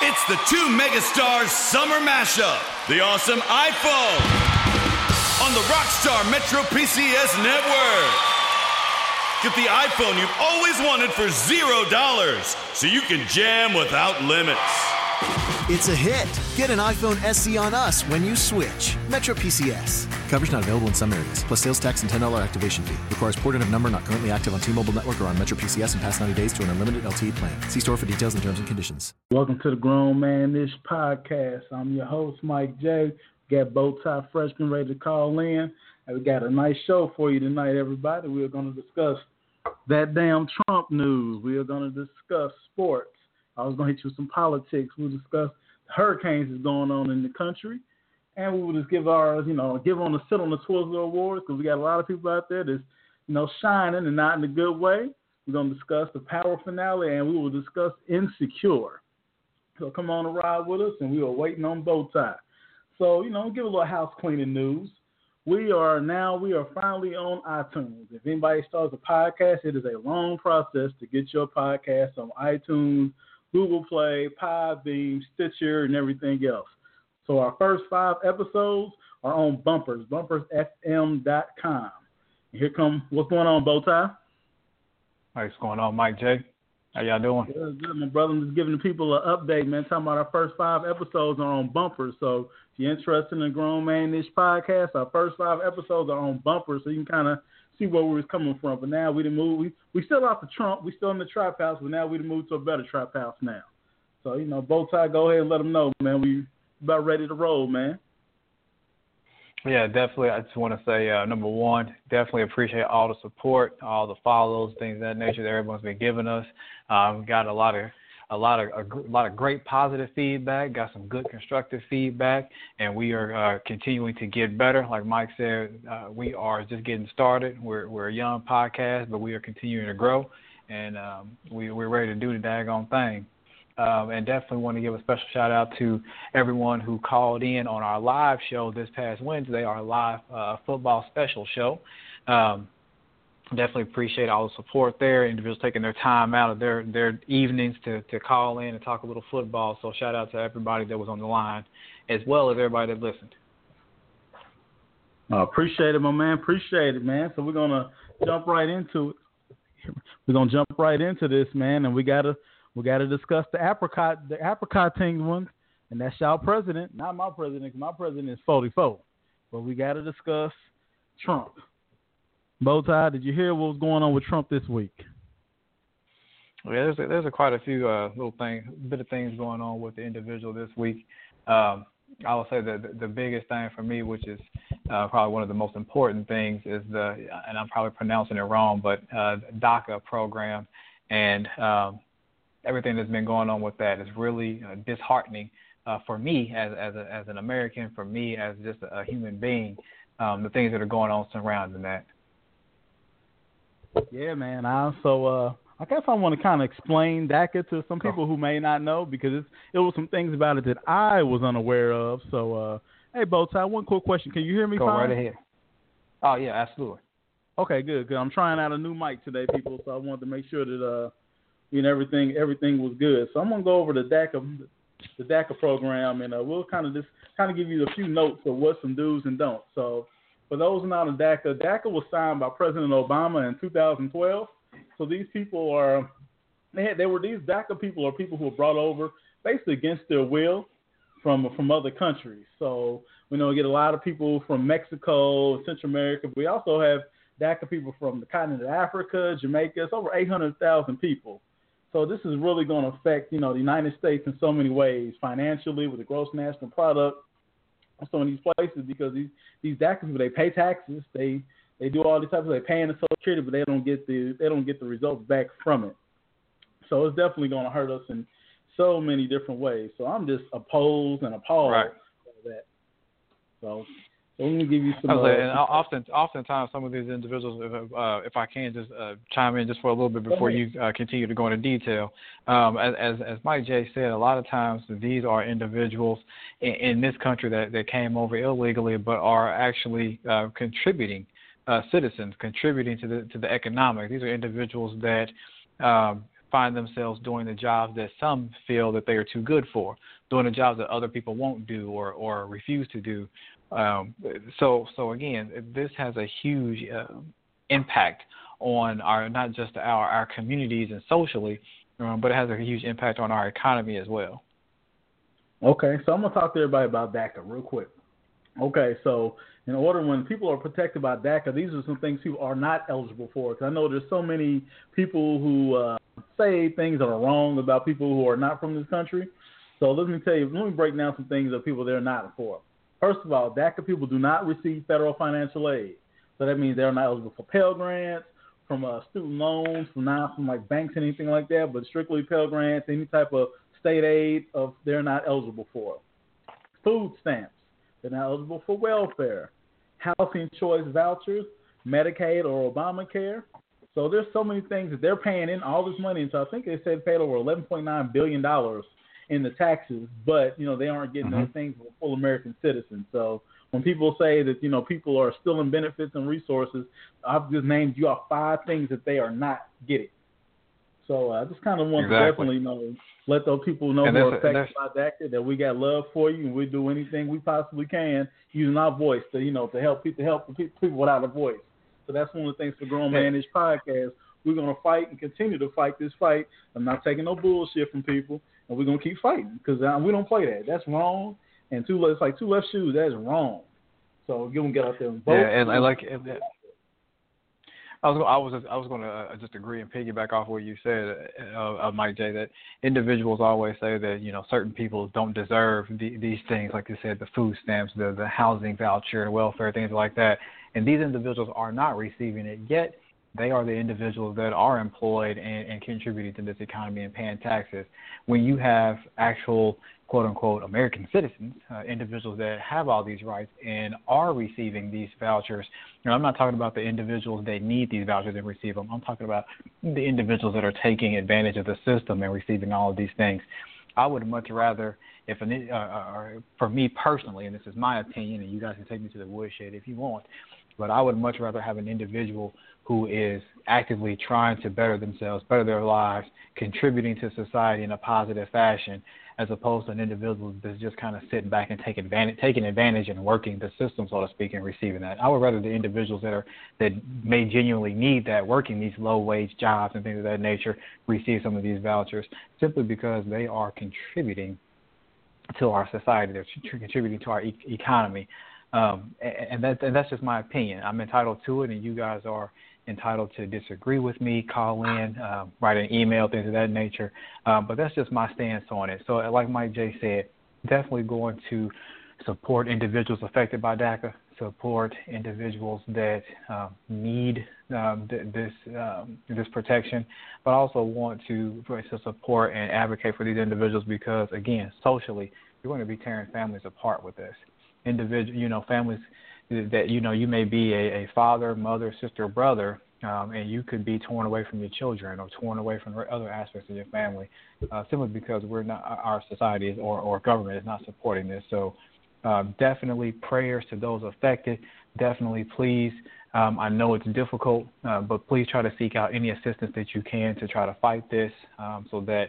It's the two megastars summer mashup. The awesome iPhone on the Rockstar Metro PCS network. Get the iPhone you've always wanted for zero dollars so you can jam without limits. It's a hit. Get an iPhone SE on us when you switch. Metro PCS. Coverage not available in some areas, plus sales tax and $10 activation fee. Requires porting of number not currently active on T-Mobile network or on Metro PCS in past 90 days to an unlimited LTE plan. See store for details and terms and conditions. Welcome to the Grown Man Ish podcast. I'm your host, Mike J. Got bow tie freshman ready to call in. And we got a nice show for you tonight, everybody. We are going to discuss that damn Trump news. We are going to discuss sports. I was going to hit you with some politics. We'll discuss hurricanes that's going on in the country. And we will just give our, you know, give on the sit on the Twizzler Awards because we got a lot of people out there that's, you know, shining and not in a good way. We're going to discuss the power finale and we will discuss Insecure. So come on and ride with us and we are waiting on bow tie. So, you know, give a little house cleaning news. We are now, we are finally on iTunes. If anybody starts a podcast, it is a long process to get your podcast on iTunes, Google Play, Podbean, Stitcher, and everything else. So our first five episodes are on Bumpers, bumpersfm.com. And here come what's going on, Bowtie. What's going on, Mike J? How y'all doing? Good, good, my brother. I'm just giving the people an update, man. Talking about our first five episodes are on Bumpers. So if you're interested in the Grown Man Ish podcast, our first five episodes are on Bumpers, so you can kind of see where we was coming from. But now we didn't move. We we still off the Trump. We still in the trap house, but now we done moved to a better trap house now. So you know, Bowtie, go ahead and let them know, man. We about ready to roll, man. Yeah, definitely. I just want to say, uh, number one, definitely appreciate all the support, all the follows, things of that nature that everyone's been giving us. Um, got a lot of a lot of a, lot of great positive feedback, got some good constructive feedback, and we are uh, continuing to get better. Like Mike said, uh, we are just getting started. We're we're a young podcast, but we are continuing to grow, and um, we we're ready to do the daggone thing. Um, and definitely want to give a special shout out to everyone who called in on our live show this past Wednesday, our live uh, football special show. Um, definitely appreciate all the support there. Individuals taking their time out of their their evenings to to call in and talk a little football. So shout out to everybody that was on the line, as well as everybody that listened. Uh, appreciate it, my man. Appreciate it, man. So we're gonna jump right into it. We're gonna jump right into this, man, and we gotta we got to discuss the apricot, the apricot ting one, and that's y'all president, not my president. because my president is 44. But we got to discuss Trump. Bowtie, did you hear what was going on with Trump this week? Yeah, there's a, there's a quite a few uh, little things, bit of things going on with the individual this week. Um, I will say that the, the biggest thing for me, which is uh, probably one of the most important things, is the and I'm probably pronouncing it wrong, but uh, DACA program, and um, everything that's been going on with that is really uh, disheartening uh, for me as as, a, as an American, for me as just a, human being. Um, the things that are going on surrounding that. Yeah, man. I also, uh, I guess I want to kind of explain DACA to some people who may not know because it's, it was some things about it that I was unaware of. So, uh, hey, Bowtie, one quick question. Can you hear me Go fine? right ahead. Oh yeah, absolutely. Okay, good. Good. I'm trying out a new mic today, people, so I wanted to make sure that uh, you know everything everything was good. So I'm gonna go over the DACA the DACA program, and uh, we'll kind of just kind of give you a few notes of what some do's and don'ts. So for those not in DACA, DACA was signed by President Obama in 2012. So these people are they had, they were these DACA people are people who were brought over basically against their will from from other countries. So we know we get a lot of people from Mexico, Central America. But we also have DACA people from the continent of Africa, Jamaica. It's over 800,000 people. So this is really going to affect, you know, the United States in so many ways, financially with the gross national product, some of these places because these these DACA people they pay taxes, they they do all these types of they pay in the Social Security, but they don't get the they don't get the results back from it. So it's definitely going to hurt us in so many different ways. So I'm just opposed and appalled right. by that. So let me give you some. Uh, and uh, often, oftentimes, some of these individuals, if, uh, if I can just uh, chime in just for a little bit before you uh, continue to go into detail, um, as, as, as Mike J said, a lot of times these are individuals in, in this country that, that came over illegally, but are actually uh, contributing uh, citizens, contributing to the to the economic. These are individuals that um, find themselves doing the jobs that some feel that they are too good for, doing the jobs that other people won't do or or refuse to do. Um, so so again, this has a huge uh, impact on our not just our our communities and socially, um, but it has a huge impact on our economy as well. Okay, so I'm gonna talk to everybody about DACA real quick. Okay, so in order when people are protected by DACA, these are some things people are not eligible for. Because I know there's so many people who uh, say things that are wrong about people who are not from this country. So let me tell you, let me break down some things of people they're not for. First of all, DACA people do not receive federal financial aid. So that means they're not eligible for Pell Grants, from uh, student loans, from not from like banks, and anything like that, but strictly Pell Grants, any type of state aid of they're not eligible for. Food stamps, they're not eligible for welfare. Housing choice vouchers, Medicaid or Obamacare. So there's so many things that they're paying in all this money. And so I think they said paid over 11.9 billion dollars in the taxes, but you know they aren't getting mm-hmm. those things for full American citizens. So when people say that you know people are stealing benefits and resources, I've just named you off five things that they are not getting. So I just kind of want exactly. to definitely you know let those people know who are affected by DACA that we got love for you and we do anything we possibly can using our voice to you know to help people to help people without a voice. So that's one of the things for Grown Man Ish podcast. We're gonna fight and continue to fight this fight. I'm not taking no bullshit from people, and we're gonna keep fighting because uh, we don't play that. That's wrong. And two it's like two left shoes. That's wrong. So you gonna get out there and vote. Yeah, and I like. And, I was I was just, I was going to uh, just agree and piggyback off what you said, uh, uh, Mike J. That individuals always say that you know certain people don't deserve the, these things, like you said, the food stamps, the the housing voucher, welfare, things like that, and these individuals are not receiving it yet. They are the individuals that are employed and, and contributing to this economy and paying taxes. When you have actual quote unquote American citizens, uh, individuals that have all these rights and are receiving these vouchers. You know, I'm not talking about the individuals that need these vouchers and receive them. I'm talking about the individuals that are taking advantage of the system and receiving all of these things. I would much rather, if an, uh, uh, for me personally, and this is my opinion, and you guys can take me to the woodshed if you want, but I would much rather have an individual who is actively trying to better themselves, better their lives, contributing to society in a positive fashion, as opposed to an individual that's just kind of sitting back and taking advantage, taking advantage and working the system, so to speak, and receiving that. I would rather the individuals that are that may genuinely need that, working these low wage jobs and things of that nature, receive some of these vouchers simply because they are contributing to our society. They're contributing to our e- economy. Um, and, that, and that's just my opinion. I'm entitled to it, and you guys are entitled to disagree with me, call in, uh, write an email, things of that nature. Uh, but that's just my stance on it. So, like Mike J said, definitely going to support individuals affected by DACA, support individuals that um, need um, th- this um, this protection, but also want to, to support and advocate for these individuals because, again, socially, you're going to be tearing families apart with this. Individual, you know, families that you know you may be a, a father, mother, sister, brother, um, and you could be torn away from your children or torn away from other aspects of your family, uh, simply because we're not our society is, or or government is not supporting this. So um, definitely prayers to those affected. Definitely, please. Um, I know it's difficult, uh, but please try to seek out any assistance that you can to try to fight this, um, so that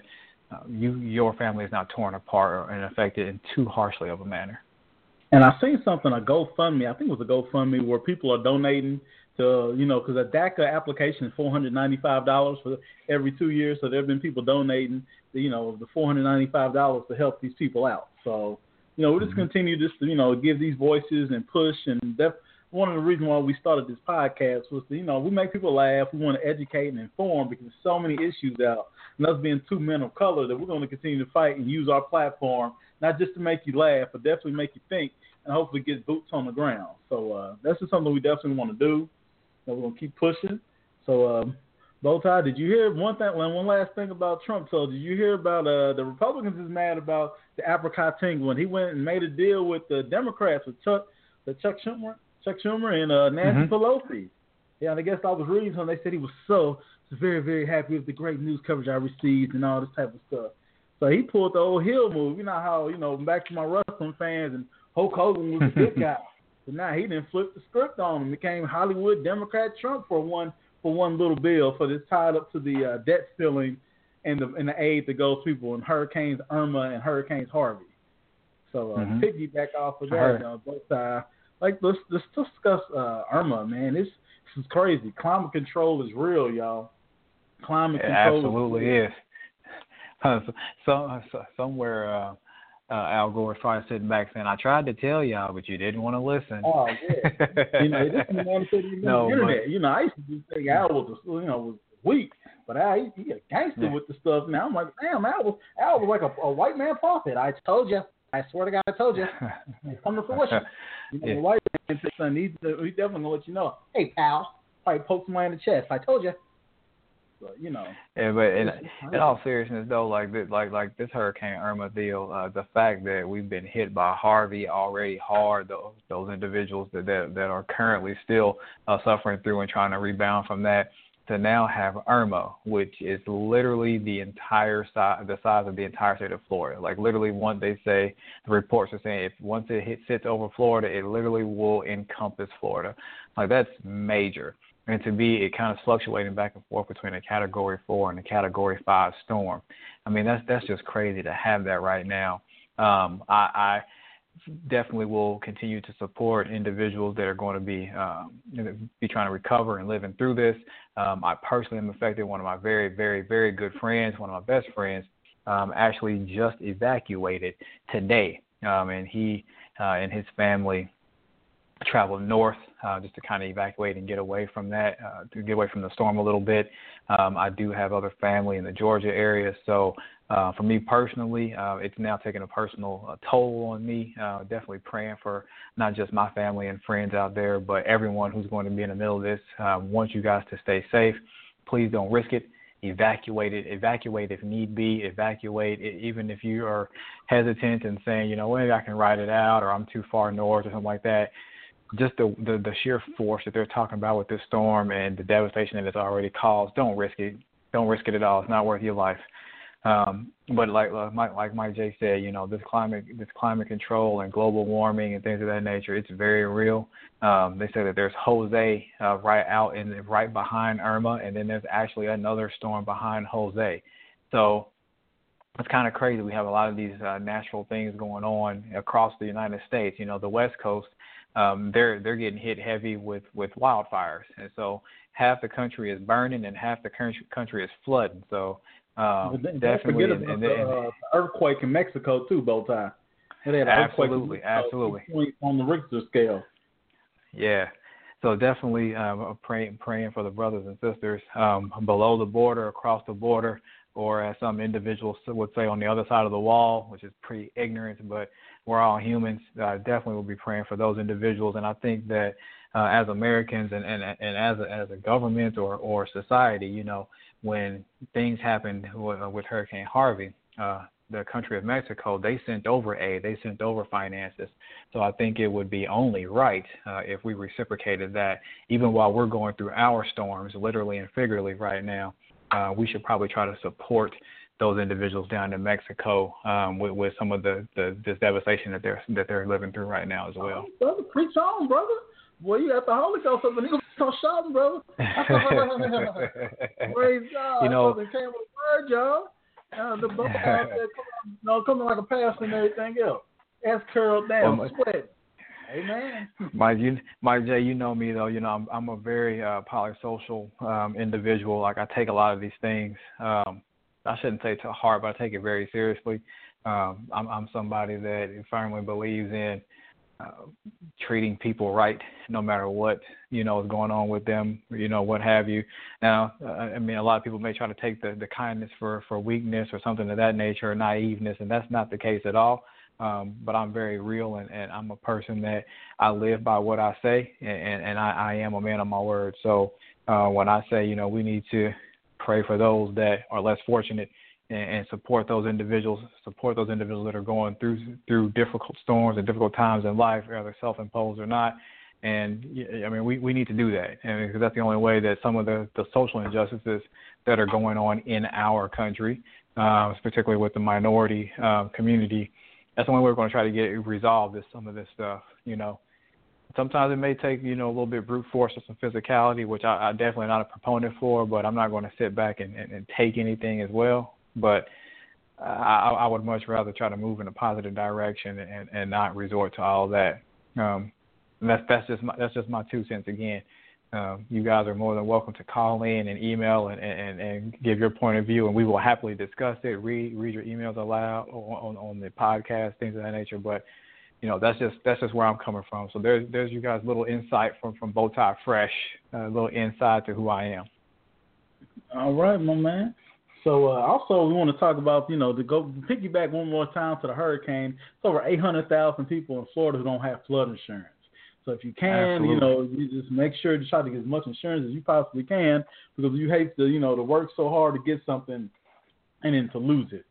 uh, you your family is not torn apart and affected in too harshly of a manner. And I seen something a GoFundMe. I think it was a GoFundMe where people are donating to you know because a DACA application is four hundred ninety five dollars for every two years. So there have been people donating you know the four hundred ninety five dollars to help these people out. So you know we just mm-hmm. continue just to you know give these voices and push and def- one of the reasons why we started this podcast was to, you know, we make people laugh. We want to educate and inform because there's so many issues out. And us being two men of color, that we're going to continue to fight and use our platform not just to make you laugh, but definitely make you think and hopefully get boots on the ground. So uh, that's just something we definitely want to do. And we're gonna keep pushing. So um, Bowtie, did you hear one thing? One last thing about Trump. So did you hear about uh, the Republicans is mad about the apricot tingle when he went and made a deal with the Democrats with Chuck, the Chuck Schumer, Chuck Schumer and uh, Nancy mm-hmm. Pelosi. Yeah, and I guess I was reading something. They said he was so very very happy with the great news coverage I received and all this type of stuff. So he pulled the old heel move. You know how you know back to my wrestling fans and Hulk Hogan was a good guy. But now he didn't flip the script on him. Became Hollywood Democrat Trump for one for one little bill for this tied up to the uh, debt ceiling and the and the aid that goes to people in hurricanes Irma and hurricanes Harvey. So uh, Mhm. piggyback off of that, heard. uh, both uh, like let's let's discuss uh, Irma, man. This this is crazy. Climate control is real, y'all. Climate It control absolutely real. is. Uh, so, so, so somewhere, uh, uh, Al Gore's probably sitting back saying, "I tried to tell y'all, but you didn't want to listen." Oh yeah. you know, this is one thing you No, know, the but- internet. You know, I used to just think Al was, a, you know, was weak, but Al, he, he a gangster Yeah. with the stuff. Now I'm like, damn, Al was, Al was like a, a white man prophet. I told you. I swear to God, I told you. It's come to fruition. You know, Yeah. the white man said, son, he's, he's definitely gonna let you know. Hey, pal, probably poke somebody in the chest. I told you. But you know, Yeah, but in, in all seriousness, though, like this, like like this Hurricane Irma deal, uh, the fact that we've been hit by Harvey already hard, those those individuals that that, that are currently still uh, suffering through and trying to rebound from that, to now have Irma, which is literally the entire size, the size of the entire state of Florida. Like literally, once they say the reports are saying if once it hits, sits over Florida, it literally will encompass Florida. Like that's major and to be it kind of fluctuating back and forth between a category four and a category five storm. I mean that's that's just crazy to have that right now. Um, I, I definitely will continue to support individuals that are going to be um, be trying to recover and living through this. Um, I personally am affected. One of my very very very good friends, one of my best friends, um, actually just evacuated today, um, and he uh, and his family traveled north uh, just to kind of evacuate and get away from that, uh, to get away from the storm a little bit. Um, I do have other family in the Georgia area, so uh, for me personally, uh, it's now taking a personal uh, toll on me. Uh, definitely praying for not just my family and friends out there, but everyone who's going to be in the middle of this. Uh, want you guys to stay safe. Please don't risk it. Evacuate it. Evacuate if need be. Evacuate it, even if you are hesitant and saying, you know, maybe I can ride it out, or I'm too far north, or something like that just the, the the sheer force that they're talking about with this storm and the devastation that it's already caused, don't risk it. Don't risk it at all. It's not worth your life. Um, but like like Mike, like Mike J said, you know, this climate this climate control and global warming and things of that nature, it's very real. Um, they say that there's Jose uh, right out in right behind Irma, and then there's actually another storm behind Jose. So it's kind of crazy. We have a lot of these uh, natural things going on across the United States. You know, the West Coast um, they're they're getting hit heavy with with wildfires, and so half the country is burning and half the country country is flooding. So um, don't definitely, forget and, about and, the, uh, the earthquake in Mexico too, Bowtie. They had an Absolutely, absolutely. on the Richter scale. yeah. So definitely um, praying praying for the brothers and sisters um, below the border, across the border, or as some individuals would say on the other side of the wall, which is pretty ignorant, but we're all humans. Uh, definitely will be praying for those individuals, and I think that uh, as Americans and, and and as a, as a government or or society, you know, when things happened with, with Hurricane Harvey, uh, the country of Mexico, they sent over aid, they sent over finances. So I think it would be only right uh, if we reciprocated that, even while we're going through our storms, literally and figuratively right now. Uh, we should probably try to support those individuals down in Mexico um, with, with some of the, the this devastation that they're that they're living through right now as well. Brother, preach on, brother. Boy, you got the Holy Ghost up and you gonna shouting, brother. Praise God. You know- came with a word, y'all. Uh, the book out there coming, you know, coming like a pastor and everything else. Ass curled down, Well, my- sweat. Amen. Mike, you, Mike J, you know me though. You know I'm I'm a very uh, polysocial um, individual. Like I take a lot of these things. Um, I shouldn't say to heart, but I take it very seriously. Um, I'm I'm somebody that firmly believes in uh, treating people right, no matter what you know is going on with them, you know what have you. Now, uh, I mean, a lot of people may try to take the the kindness for for weakness or something of that nature, or naiveness, and that's not the case at all. Um, but I'm very real, and, and I'm a person that I live by what I say, and, and, I, I am a man of my word. So uh, when I say, you know, we need to pray for those that are less fortunate and, and support those individuals, support those individuals that are going through through difficult storms and difficult times in life, whether self-imposed or not. And I mean, we, we need to do that, and because that's the only way that some of the, the social injustices that are going on in our country, uh, particularly with the minority uh, community, that's the only way we're going to try to get resolved is some of this stuff, you know. Sometimes it may take you know a little bit of brute force or some physicality, which I, I definitely not a proponent for. But I'm not going to sit back and, and, and take anything as well. But I, I would much rather try to move in a positive direction and, and not resort to all that. Um, that's that's just my that's just my two cents again. Um, you guys are more than welcome to call in and email and, and, and give your point of view, and we will happily discuss it. Read read your emails aloud on, on, on the podcast, things of that nature. But you know, that's just that's just where I'm coming from. So there's there's you guys little insight from from Bowtie Fresh, a uh, little insight to who I am. All right, my man. So uh, also we want to talk about you know to go piggyback one more time to the hurricane. It's over 800,000 people in Florida who don't have flood insurance. So if you can, Absolutely. you know, you just make sure to try to get as much insurance as you possibly can because you hate to, you know, to work so hard to get something and then to lose it.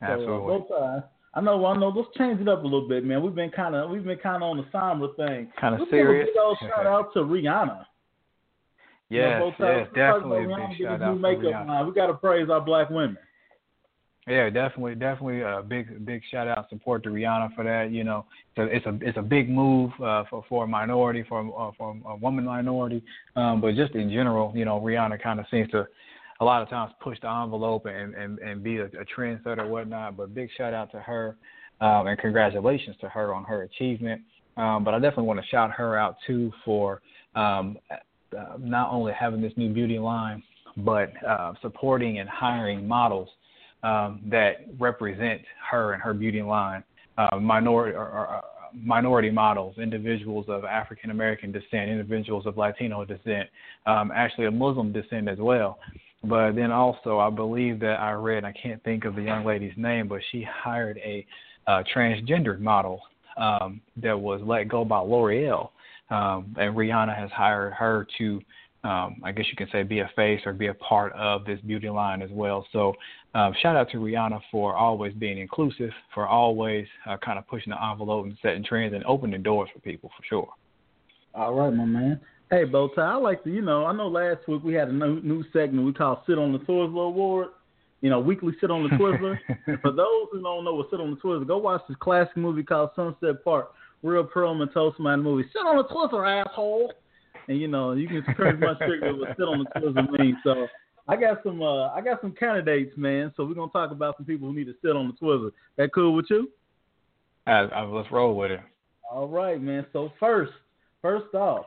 Absolutely. So, uh, I know, I know. Let's change it up a little bit, man. We've been kind of, we've been kind of on the somber thing. Kind of serious. Give a big shout out to Rihanna. Yes, you know, yes, definitely big shout out makeup Rihanna. Line. We got to praise our black women. Yeah, definitely, definitely a big, big shout out support to Rihanna for that. You know, it's a, it's a, it's a big move uh, for for a minority, for uh, for a woman minority, um, but just in general, you know, Rihanna kind of seems to a lot of times push the envelope and and and be a, a trendsetter or whatnot. But big shout out to her, um, and congratulations to her on her achievement. Um, but I definitely want to shout her out too for um, uh, not only having this new beauty line, but uh, supporting and hiring models um, that represent her and her beauty line, uh, minority or, or, uh, minority models, individuals of African American descent, individuals of Latino descent, um, actually a Muslim descent as well. But then also, I believe that I read, I can't think of the young lady's name, but she hired a uh, transgendered model um, that was let go by L'Oreal, um, and Rihanna has hired her to um, I guess you can say be a face or be a part of this beauty line as well. So um, shout out to Rihanna for always being inclusive, for always uh, kind of pushing the envelope and setting trends and opening doors for people for sure. All right, my man. Hey, Bowtie, I like to, you know, I know last week we had a new, new segment we called Sit on the Twizzler Award. You know, weekly Sit on the Twizzler. for those who don't know what Sit on the Twizzler, go watch this classic movie called Sunset Park. Rhea Perlman told somebody in the movie, Sit on the Twizzler, asshole and you know you can pretty much figure what sit on the Twizzler means. So I got some uh, I got some candidates, man. So we're gonna talk about some people who need to sit on the Twizzler. That cool with you? Uh, uh, let's roll with it. All right, man. So first, first off,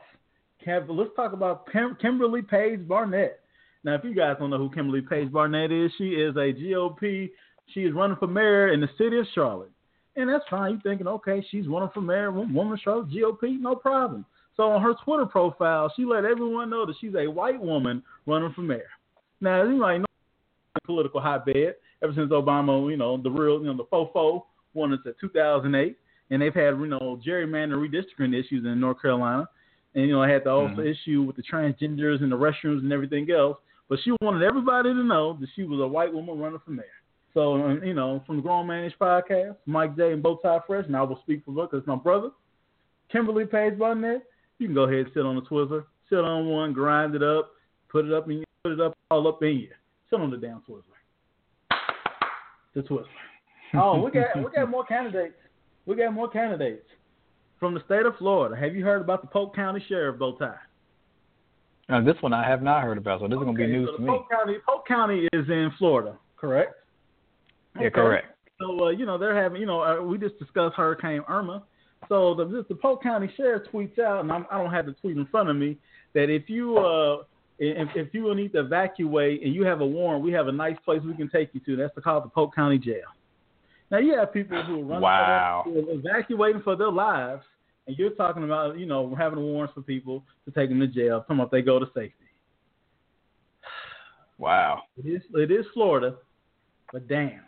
let's talk about Kim- Kimberley Paige Barnette. Now, if you guys don't know who Kimberley Paige Barnette is, she is a GOP. She is running for mayor in the city of Charlotte. And that's fine. You're thinking, okay, she's running for mayor, woman, Charlotte, GOP, no problem. So on her Twitter profile, she let everyone know that she's a white woman running for mayor. Now, you might know political hotbed ever since Obama, you know, the real, you know, the fofo won us at 2008, and they've had, you know, gerrymandering redistricting issues in North Carolina, and you know, I had the also mm-hmm. issue with the transgenders and the restrooms and everything else. But she wanted everybody to know that she was a white woman running for mayor. So, um, you know, from the Grown Man Ish podcast, Mike J and Bowtie Fresh, and I will speak for her because my brother, Kimberley Paige Barnette, you can go ahead and sit on the Twizzler, sit on one, grind it up, put it up in put it up all up in you. Sit on the damn Twizzler. The Twizzler. Oh, we got we got more candidates. We got more candidates from the state of Florida. Have you heard about the Polk County Sheriff Bowtie? Uh, this one I have not heard about, so this okay, is going to be news so to me. Polk County, Polk County is in Florida, correct? Yeah, okay. correct. So uh, you know they're having, you know, uh, we just discussed Hurricane Irma. So the, the Polk County Sheriff tweets out, and I'm, I do not have the tweet in front of me, that if you uh, if, if you need to evacuate and you have a warrant, we have a nice place we can take you to. That's called the Polk County Jail. Now you have people who are running wow. for their, evacuating for their lives, and you're talking about you know having warrants for people to take them to jail, talking about they go to safety. Wow. It is it is Florida, but damn.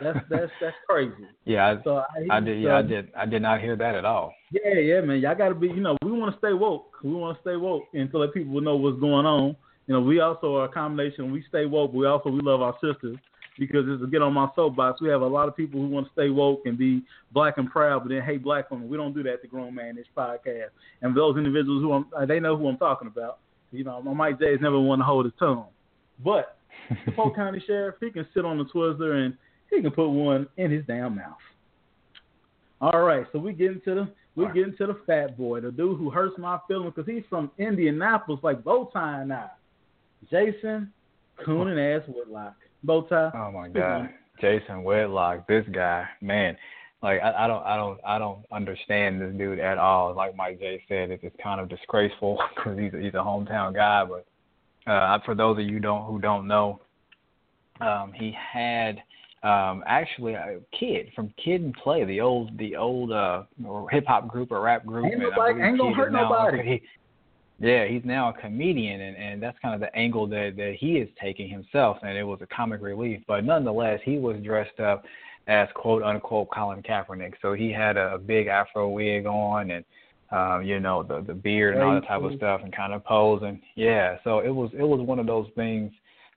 That's that's that's crazy. Yeah, I, so I, I did. Yeah, I did. I did not hear that at all. Yeah, yeah, man. Y'all got to be. You know, we want to stay woke. We want to stay woke and to let people know what's going on. You know, we also are a combination. We stay woke. But we also we love our sisters because it's to get on my soapbox. We have a lot of people who want to stay woke and be black and proud, but then hate black women. We don't do that at the Grown Man Ish podcast. And those individuals who I'm, they know who I'm talking about. You know, my Mike J has never one to hold his tongue, but the Polk County Sheriff he can sit on the Twizzler and he can put one in his damn mouth. All right, so we get into the we get into the fat boy, the dude who hurts my feelings because he's from Indianapolis, like Bowtie and I. Jason Coon Coonan ass Bowtie. Oh my God, Jason Whitlock, this guy, man. Like I, I don't, I don't, I don't understand this dude at all. Like Mike J said, it's, it's kind of disgraceful because he's a, he's a hometown guy. But uh, for those of you don't who don't know, um, he had um, actually a kid from Kid and Play, the old the old uh, hip hop group or rap group. Ain't, nobody, ain't gonna hurt nobody. He, yeah, he's now a comedian, and, and that's kind of the angle that, that he is taking himself, and it was a comic relief. But nonetheless, he was dressed up as quote unquote Colin Kaepernick. So he had a, a big afro wig on, and um, you know the the beard and all that type of stuff, and kind of posing. Yeah, so it was it was one of those things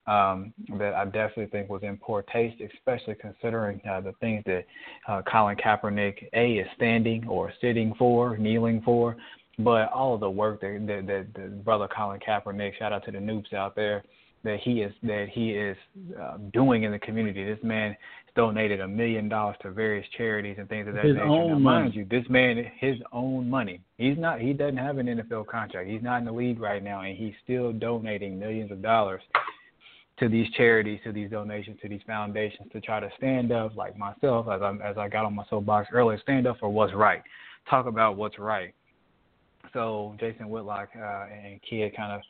um, that I definitely think was in poor taste, especially considering uh, the things that uh, Colin Kaepernick a is standing or sitting for, kneeling for, but all of the work that that, that, that brother Colin Kaepernick, shout out to the noobs out there, that he is that he is uh, doing in the community. This man donated a million dollars to various charities and things of that his nature. Own now, money. mind you, this man his own money. He's not he doesn't have an NFL contract. He's not in the league right now and he's still donating millions of dollars to these charities, to these donations, to these foundations to try to stand up like myself as I as I got on my soapbox earlier, stand up for what's right. Talk about what's right. So Jason Whitlock uh, and Kid kind of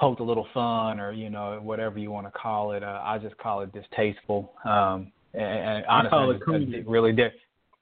poked a little fun, or you know whatever you want to call it. Uh, I just call it distasteful. Um, and, and honestly, it I just- I really did.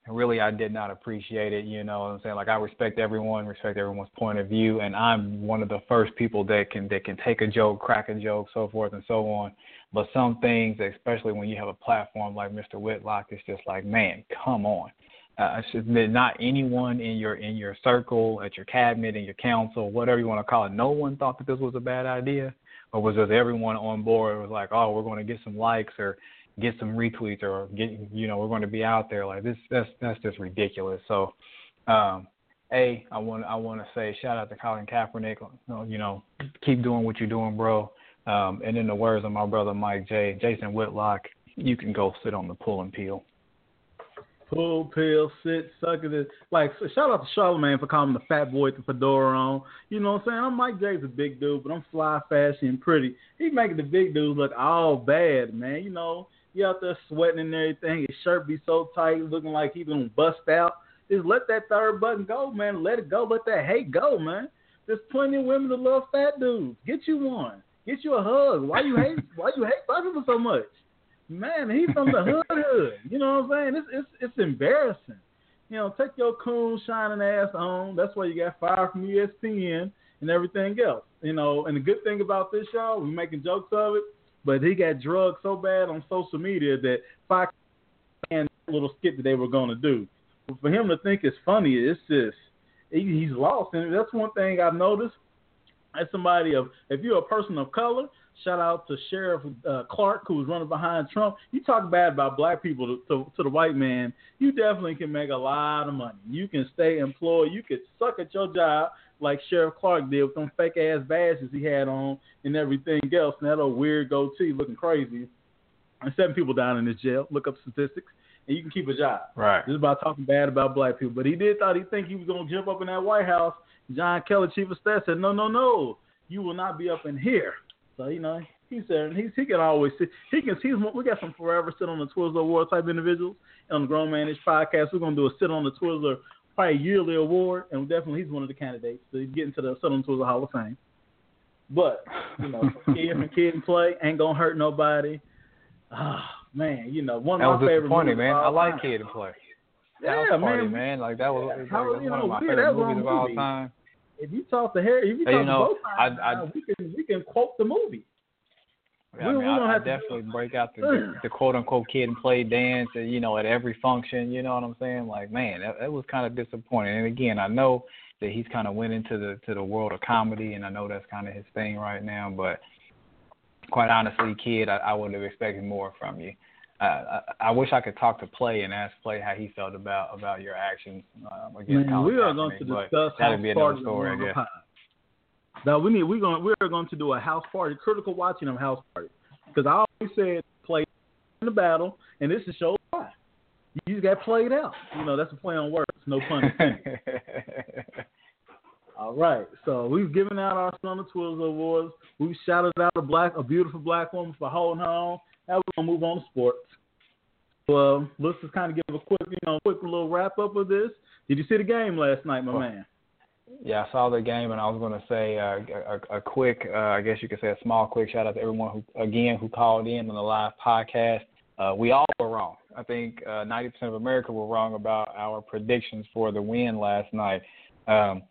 Really, I did not appreciate it. You know what I'm saying? Like I respect everyone, respect everyone's point of view, and I'm one of the first people that can that can take a joke, crack a joke, so forth and so on. But some things, especially when you have a platform like Mr. Whitlock, it's just like, man, come on. Uh, not anyone in your in your circle, at your cabinet, in your council, whatever you want to call it, no one thought that this was a bad idea, or was just everyone on board? Was like, oh, we're going to get some likes or get some retweets or get you know we're going to be out there like this. That's that's just ridiculous. So, um, a I want I want to say shout out to Colin Kaepernick. You know, keep doing what you're doing, bro. Um, and in the words of my brother Mike J, Jason Whitlock, you can go sit on the pull and peel. Pull, pill, sit, suck it. Like, shout out to Charlemagne for calling the fat boy with the fedora on. You know what I'm saying? I'm Mike J's a big dude, but I'm fly, fashion, and pretty. He's making the big dudes look all bad, man. You know, he out there sweating and everything. His shirt be so tight, looking like he gonna bust out. Just let that third button go, man. Let it go. Let that hate go, man. There's plenty of women that love fat dudes. Get you one. Get you a hug. Why you hate? why you hate black people so much? Man, he's from the hood, hood. You know what I'm saying? It's it's it's embarrassing. You know, take your coon shining ass on. That's why you got fired from ESPN and everything else. You know, and the good thing about this show, we're making jokes of it, but he got drugged so bad on social media that Fox and little skit that they were going to do. But for him to think it's funny, it's just he, he's lost. And that's one thing I've noticed. As somebody of, if you're a person of color, shout out to Sheriff uh, Clarke who was running behind Trump. You talk bad about black people to, to, to the white man, you definitely can make a lot of money. You can stay employed. You could suck at your job like Sheriff Clarke did with them fake ass badges he had on and everything else, and that old weird goatee looking crazy. And seven people down in his jail. Look up statistics, and you can keep a job. Right. This is about talking bad about black people. But he did thought he think he was gonna jump up in that White House. John Kelly, chief of staff, said, No, no, no, you will not be up in here. So, you know, he's there and he's he can always sit he can he's we got some forever sit on the Twizzler award type individuals. And on the Grown Man Ish podcast, we're gonna do a sit on the Twizzler probably yearly award and definitely he's one of the candidates to get into the sit on the Twizzler Hall of Fame. But, you know, kid from kid and play ain't gonna hurt nobody. Ah, man, you know, one That of was my favorite disappointing, movies man. I like time. Kid and Play. Yeah, House Party, man. man. Like that was, Yeah, like, that's you one know, of my favorite movies of all time. If you talk to Harry, if you talk you know, to both sides, I- I- we can we can quote the movie. Yeah, We- I we mean, don't I, I have to do definitely break out the, the quote unquote kid and play dance, uh, you know, at every function. You know what I'm saying? Like, man, that, that was kind of disappointing. And again, I know that he's kind of went into the to the world of comedy, and I know that's kind of his thing right now. But quite honestly, kid, I, I would have expected more from you. I, I wish I could talk to Play and ask Play how he felt about about your actions um, against Man, Colin we are going to discuss that'd be another story, I guess. Now we need we're going we're going to do a house party, critical watching of house party, because I always said play in the battle, and this is show why. You just got played out. You know that's a play on words. No pun intended. All right. So we've given out our Son of Twizzle awards. We've shouted out a black, a beautiful black woman for holding her own. Now we're gonna move on to sports. Well, let's just kind of give a quick, you know, quick little wrap up of this. Did you see the game last night, my man? Yeah, I saw the game, and I was going to say uh, a, a quick, uh, I guess you could say a small, quick shout out to everyone who, again, who called in on the live podcast. Uh, we all were wrong. I think uh, 90% of America were wrong about our predictions for the win last night. Um,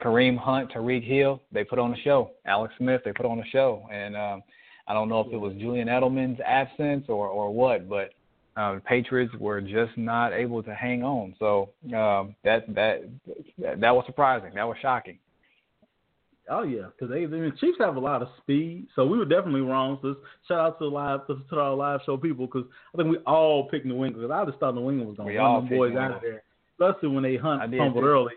Kareem Hunt, Tyreek Hill, they put on a show. Alex Smith, they put on a show, and um, I don't know if it was Julian Edelman's absence or or what, but uh, the Patriots were just not able to hang on. So um, that that that was surprising. That was shocking. Oh yeah, because they mean, Chiefs have a lot of speed, so we were definitely wrong. So shout out to the live to, to our live show people because I think we all picked New England. Because I just thought New England was going to run the boys out of there, especially when they hunt fumbled early.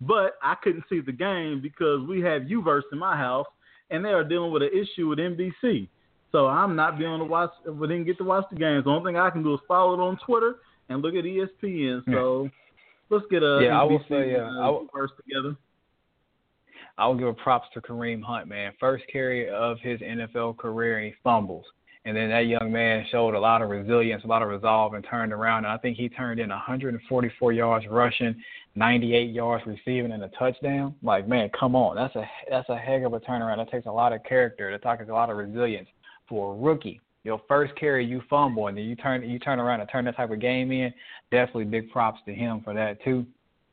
But I couldn't see the game because we have UVerse in my house, and they are dealing with an issue with NBC. So I'm not being able to watch. We didn't get to watch the games. The only thing I can do is follow it on Twitter and look at ESPN. So hmm. let's get a yeah. NBC I will say uh, uh, I will, first together. I will give a props to Kareem Hunt, man. First carry of his NFL career, he fumbles. And then that young man showed a lot of resilience, a lot of resolve, and turned around. And I think he turned in 144 yards rushing, 98 yards receiving, and a touchdown. Like, man, come on, that's a that's a heck of a turnaround. That takes a lot of character. That takes a lot of resilience for a rookie. Your first carry, you fumble, and then you turn you turn around and turn that type of game in. Definitely big props to him for that too.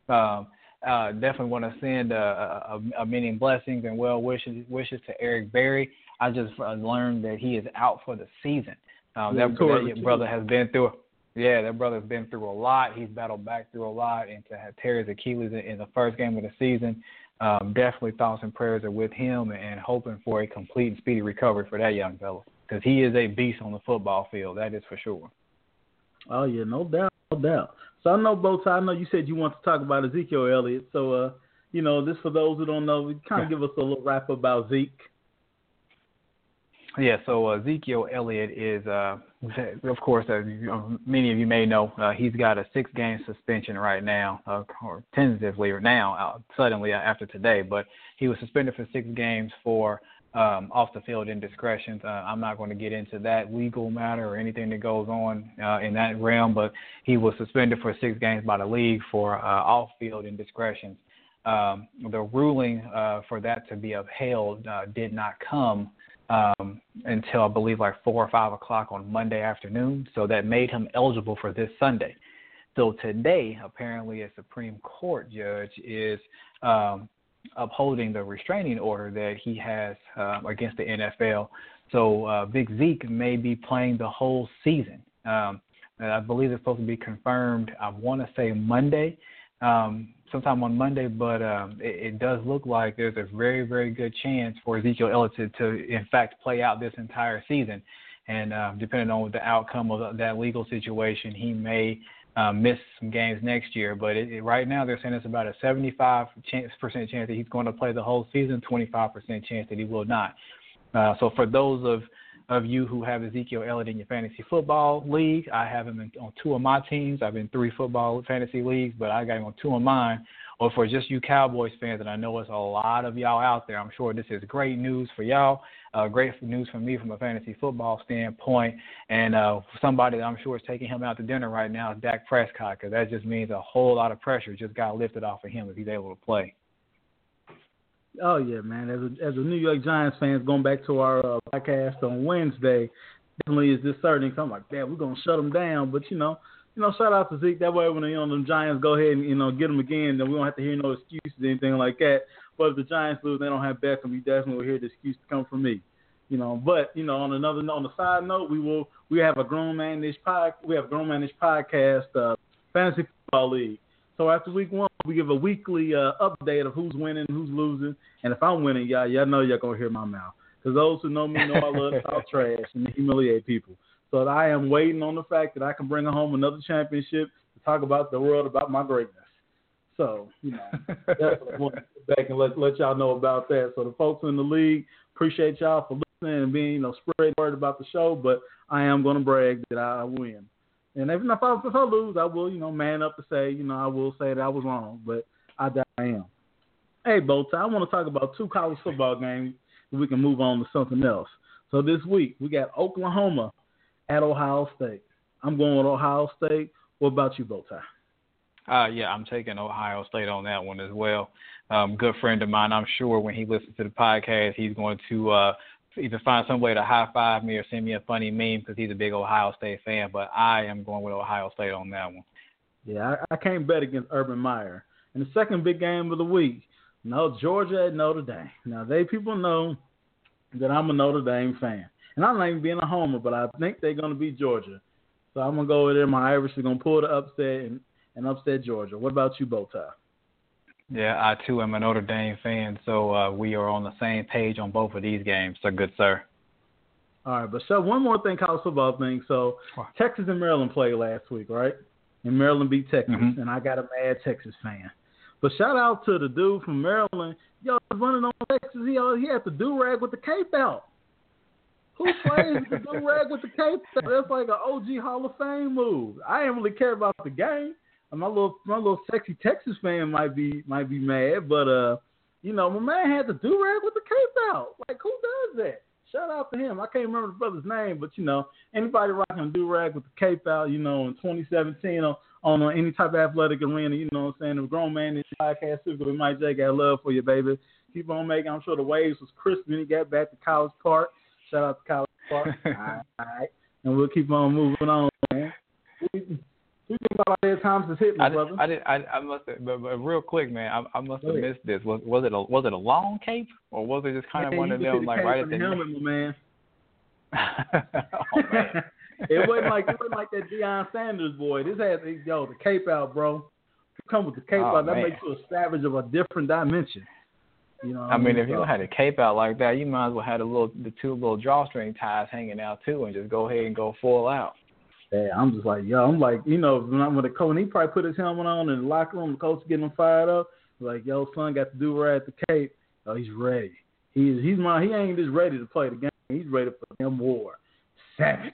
Um, uh, definitely want to send a, a, a many blessings and well wishes wishes to Eric Berry. I just learned that he is out for the season. Um, that, that brother has been through. Yeah, that brother's been through a lot. He's battled back through a lot, and to have tear his Achilles in, in the first game of the season, um, definitely thoughts and prayers are with him, and hoping for a complete and speedy recovery for that young fellow because he is a beast on the football field. That is for sure. Oh yeah, no doubt, no doubt. So I know both. I know you said you want to talk about Ezekiel Elliott. So uh, you know, this for those who don't know, kind of give us a little wrap about Zeke. Yeah, so uh, Ezekiel Elliott is, uh, of course, as many of you may know, uh, he's got a six-game suspension right now, uh, or tentatively or now, uh, suddenly after today. But he was suspended for six games for um, off-the-field indiscretions. Uh, I'm not going to get into that legal matter or anything that goes on uh, in that realm, but he was suspended for six games by the league for uh, off-field indiscretions. Um, the ruling uh, for that to be upheld uh, did not come um, until I believe like four or five o'clock on Monday afternoon. So that made him eligible for this Sunday. So today, apparently, a Supreme Court judge is um, upholding the restraining order that he has uh, against the NFL. So uh, Big Zeke may be playing the whole season. Um, I believe it's supposed to be confirmed. I want to say Monday. Um, sometime on Monday, but um, it, it does look like there's a very, very good chance for Ezekiel Elliott to, to in fact, play out this entire season. And uh, depending on the outcome of that legal situation, he may um, miss some games next year. But it, it, right now, they're saying it's about a 75 chance, percent chance that he's going to play the whole season, 25% chance that he will not. Uh, so for those of of you who have Ezekiel Elliott in your fantasy football league. I have him in, on two of my teams. I've been three football fantasy leagues, but I got him on two of mine. Or for just you Cowboys fans, and I know it's a lot of y'all out there, I'm sure this is great news for y'all. Uh, great news for me from a fantasy football standpoint. And uh, somebody that I'm sure is taking him out to dinner right now is Dak Prescott, because that just means a whole lot of pressure just got lifted off of him if he's able to play. Oh yeah, man. As a as a New York Giants fans, going back to our uh, podcast on Wednesday, definitely is discerning. I'm like, damn, we're gonna shut them down. But you know, you know, shout out to Zeke. That way, when you know the Giants go ahead and you know get them again, then we don't have to hear no excuses or anything like that. But if the Giants lose, they don't have Beckham. You definitely will hear the excuse to come from me. You know, but you know, on another on the side note, we will we have a grown man this pod we have a grown man podcast uh, fantasy football league. So after week one, we give a weekly uh, update of who's winning, who's losing, and if I'm winning, y'all, y'all know y'all gonna hear my mouth. Because those who know me know I love to talk trash and humiliate people. So I am waiting on the fact that I can bring home another championship to talk about the world about my greatness. So you know, definitely want to get back and let let y'all know about that. So the folks in the league appreciate y'all for listening and being you know spreading word about the show. But I am gonna brag that I win. And if, if, I, if I lose, I will, you know, man up to say, you know, I will say that I was wrong, but I I am. Hey, Bowtie, I want to talk about two college football games. We can move on to something else. So this week we got Oklahoma at Ohio State. I'm going with Ohio State. What about you, Bowtie? Uh, yeah, I'm taking Ohio State on that one as well. Um, good friend of mine. I'm sure when he listens to the podcast, he's going to uh, either find some way to high five me or send me a funny meme because he's a big Ohio State fan. But I am going with Ohio State on that one. Yeah, I, I can't bet against Urban Meyer. And the second big game of the week, no Georgia at Notre Dame. Now they people know that I'm a Notre Dame fan, and I'm not even being a homer, but I think they're going to beat Georgia. So I'm gonna go over there. My Irish is gonna pull the upset and, and upset Georgia. What about you, Bowtie? Yeah, I too am a Notre Dame fan, so uh, we are on the same page on both of these games. So good, sir. All right, but so one more thing, college football thing. So Texas and Maryland played last week, right? And Maryland beat Texas, mm-hmm. and I got a mad Texas fan. But shout out to the dude from Maryland. Yo, running on Texas. He he had the do rag with the cape out. Who plays the do rag with the cape? Out? That's like an OG Hall of Fame move. I didn't really care about the game my little my little sexy Texas fan might be might be mad, but uh, you know, my man had the do rag with the cape out. Like who does that? Shout out to him. I can't remember the brother's name, but you know, anybody rocking a do rag with the cape out, you know, in 2017 on, on any type of athletic arena, you know what I'm saying? The grown man in the podcast super with Mike J got love for you, baby. Keep on making. I'm sure the waves was crisp when he got back to College Park. Shout out to College Park. all, right, all right, and we'll keep on moving on, man. You think Isaiah Thomas hit me, I, brother. I did. I, I must have, but, but real quick, man. I, I must have missed this. Was was it a was it a long cape or was it just kind of one of them like right at the helmet, my man? oh, man. it wasn't like it wasn't like that Deion Sanders boy. This has yo the cape out, bro. Come with the cape oh, out. That man. makes you a savage of a different dimension. You know. I mean, if you had a cape out like that, you might as well have the little the two little drawstring ties hanging out too, and just go ahead and go full out. Yeah, I'm just like, yo, I'm like, you know, when, I, when the coach, and he probably put his helmet on in the locker room, the coach getting him fired up. Like, yo, son got to do right at the cape. Oh, he's ready. He's he's my he ain't just ready to play the game. He's ready for them war. Savage.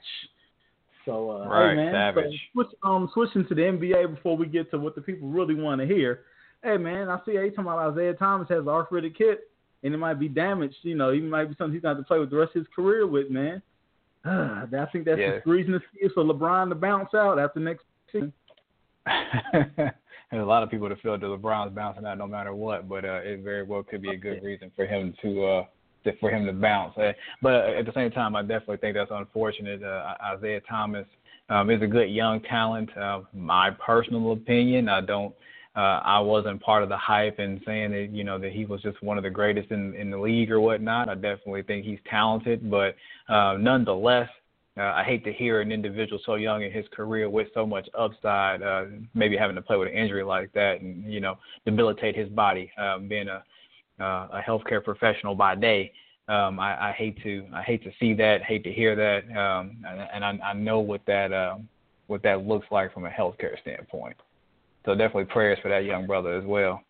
So, uh, right, hey man, savage. So switch, um, switching to the NBA before we get to what the people really want to hear. Hey man, I see you talking about Isaiah Thomas has an arthritic hip, and it might be damaged. You know, he might be something he's going to play with the rest of his career with, man. I think that's yeah. the reason to see for LeBron to bounce out after next season. There's a lot of people that feel that LeBron's bouncing out no matter what, but uh, it very well could be a good reason for him to uh, for him to bounce. Uh, but at the same time, I definitely think that's unfortunate. Uh, Isaiah Thomas um, is a good young talent. Uh, my personal opinion, I don't. Uh, I wasn't part of the hype and saying that you know that he was just one of the greatest in in the league or whatnot. I definitely think he's talented, but uh, nonetheless, uh, I hate to hear an individual so young in his career with so much upside, uh, maybe having to play with an injury like that and you know debilitate his body. Um, being a uh, a healthcare professional by day, um, I, I hate to I hate to see that, hate to hear that, um, and, and I, I know what that uh, what that looks like from a healthcare standpoint. So definitely prayers for that young brother as well.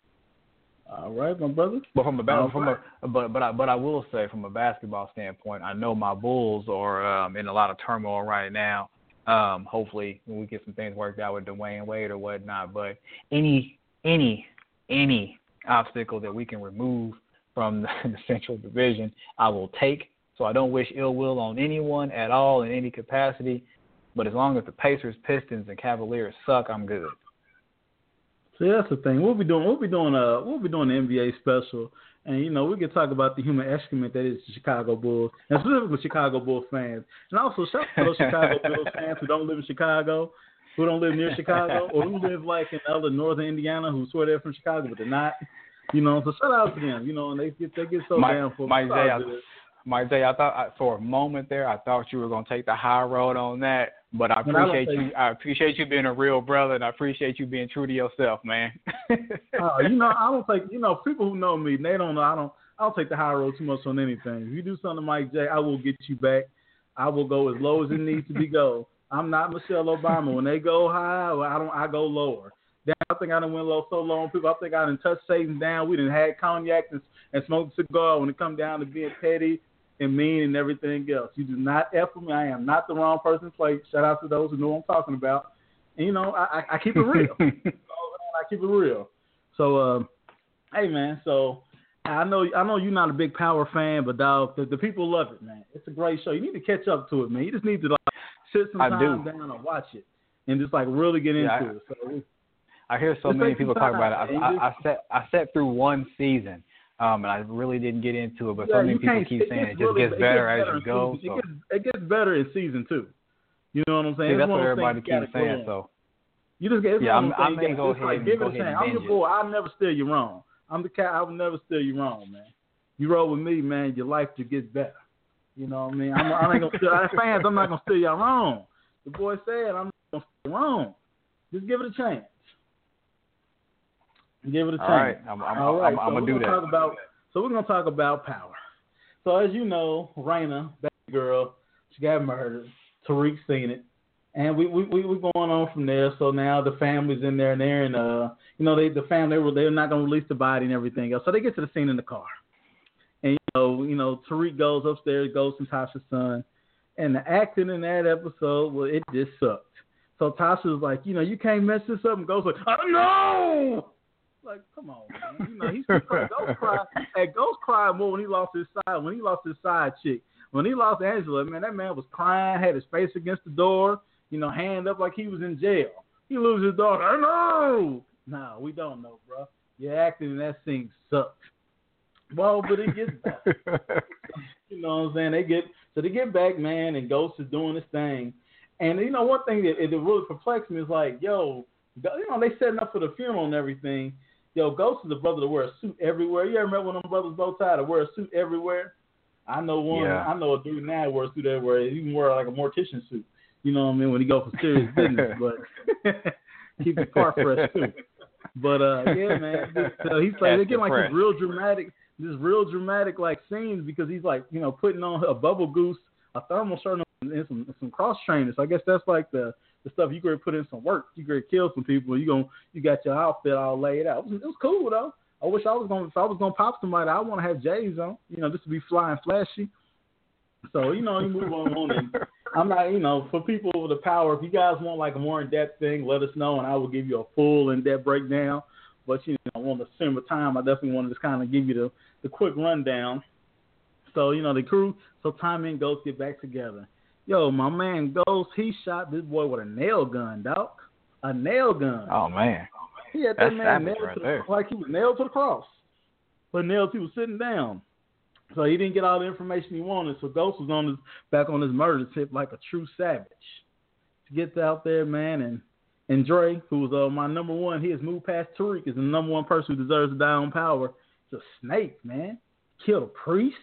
All right, my brother. But from a All from right. a but but I but I will say from a basketball standpoint, I know my Bulls are um, in a lot of turmoil right now. Um, hopefully when we get some things worked out with Dwyane Wade or whatnot. But any any any obstacle that we can remove from the, the Central Division, I will take. So I don't wish ill will on anyone at all in any capacity. But as long as the Pacers, Pistons, and Cavaliers suck, I'm good. See, that's the thing. We'll be doing. We'll be doing. Uh, we'll be doing the NBA special, and you know, we can talk about the human excrement that is the Chicago Bulls, and specifically Chicago Bulls fans, and also shout out to those Chicago Bulls fans who don't live in Chicago, who don't live near Chicago, or who live like in other northern Indiana, who swear they're from Chicago but they're not. You know, so shout out to them. You know, and they get they get so Mike, damn full. Mike J, I, J, I thought I, for a moment there, I thought you were gonna take the high road on that. But I I appreciate think- you. I appreciate you being a real brother, and I appreciate you being true to yourself, man. Oh, you know, I don't think you know people who know me. They don't know. I don't. I don't take the high road too much on anything. If you do something to Mike J, I will get you back. I will go as low as it needs to be go. I'm not Michelle Obama. When they go high, well, I don't. I go lower. Damn, I think I done went low so long. people. I think I done touched Satan down. We done had cognac and, and smoked cigar when it come down to being petty and mean and everything else. You do not F with me. I am not the wrong person to play. Shout out to those who know what I'm talking about. And, you know, I, I, I keep it real. I keep it real. So, uh, hey, man, so I know I know you're not a big Power fan, but dog, the, the people love it, man. It's a great show. You need to catch up to it, man. You just need to like sit some time down and watch it, and just like really get yeah, into I, it. So, I hear so many people talk about it. I, I, I sat I sat through one season, um, and I really didn't get into it. But yeah, so many people keep saying it, just really, gets better it gets as you go. So. It, gets, it gets better in season two. You know what I'm saying? See, that's what everybody keeps saying. So you just get. Yeah, I'm, I'm gonna go ahead like, and give go it a chance. I'm your boy. I'll never steer you wrong. I'm the cat. I will never steer you wrong, man. You roll with me, man. Your life just gets better. You know what I mean? I'm, I ain't gonna steer, fans. I'm not gonna steer y'all wrong. The boy said I'm not gonna steer wrong. Just give it a chance. Give it a chance. All right, I'm, I'm, All right. I'm, I'm, so gonna do that. Talk about, so we're gonna talk about power. So as you know, Raina, baby girl, she got murdered. Tariq seen it, and we we we we going on from there. So now the family's in there, and they're in uh, you know, they the family they were they're not gonna release the body and everything else. So they get to the scene in the car, and you know, you know, Tariq goes upstairs, goes to Tasha's son, and the acting in that episode, well, it just sucked. So Tasha's like, you know, you can't mess this up, and goes like, oh, no. Like, come on, man. You know, he's Ghost cry. Hey, Ghost Cry more when he lost his side. When he lost his side chick. When he lost Angela, man, that man was crying, had his face against the door, you know, hand up like he was in jail. He loses his daughter. I know. No, we don't know, bro. Your acting in that scene sucks. Well, but it gets better. you know what I'm saying? They get so they get back, man, and Ghost is doing his thing. And you know, one thing that it really perplexed me is like, yo, you know, they setting up for the funeral and everything. Yo, Ghost is a brother to wear a suit everywhere. You ever one of them brothers bow tie to wear a suit everywhere? I know one. Yeah. I know a dude now wears a suit everywhere. He can wear like a mortician suit. You know what I mean? When he go for serious business, but keep the car fresh too. But uh, yeah, man. So he's like get like this real dramatic, this real dramatic like scenes because he's like you know putting on a bubble goose, a thermal shirt, and some some cross trainers. So I guess that's like the the stuff you could put in some work. You could kill some people. You going you got your outfit all laid out. It was, it was cool though. I wish I was gonna if I was gonna pop somebody, I want to have J's on. You know, just to be flying flashy. So you know, you move on. And I'm not, you know, for people with the power. If you guys want like a more in depth thing, let us know, and I will give you a full in depth breakdown. But you know, on the similar time, I definitely want to just kind of give you the the quick rundown. So you know, the crew. So Tommy and Ghost get back together. Yo, my man Ghost, he shot this boy with a nail gun, dog. A nail gun. Oh man. He had that That's man nailed right to there. the, like he was nailed to the cross. But nailed he was sitting down. So he didn't get all the information he wanted. So Ghost was on his back on his murder tip like a true savage. To get out there, man, and and Dre, who's uh, my number one, he has moved past Tariq, is the number one person who deserves to die on power. It's a snake, man. Killed a priest.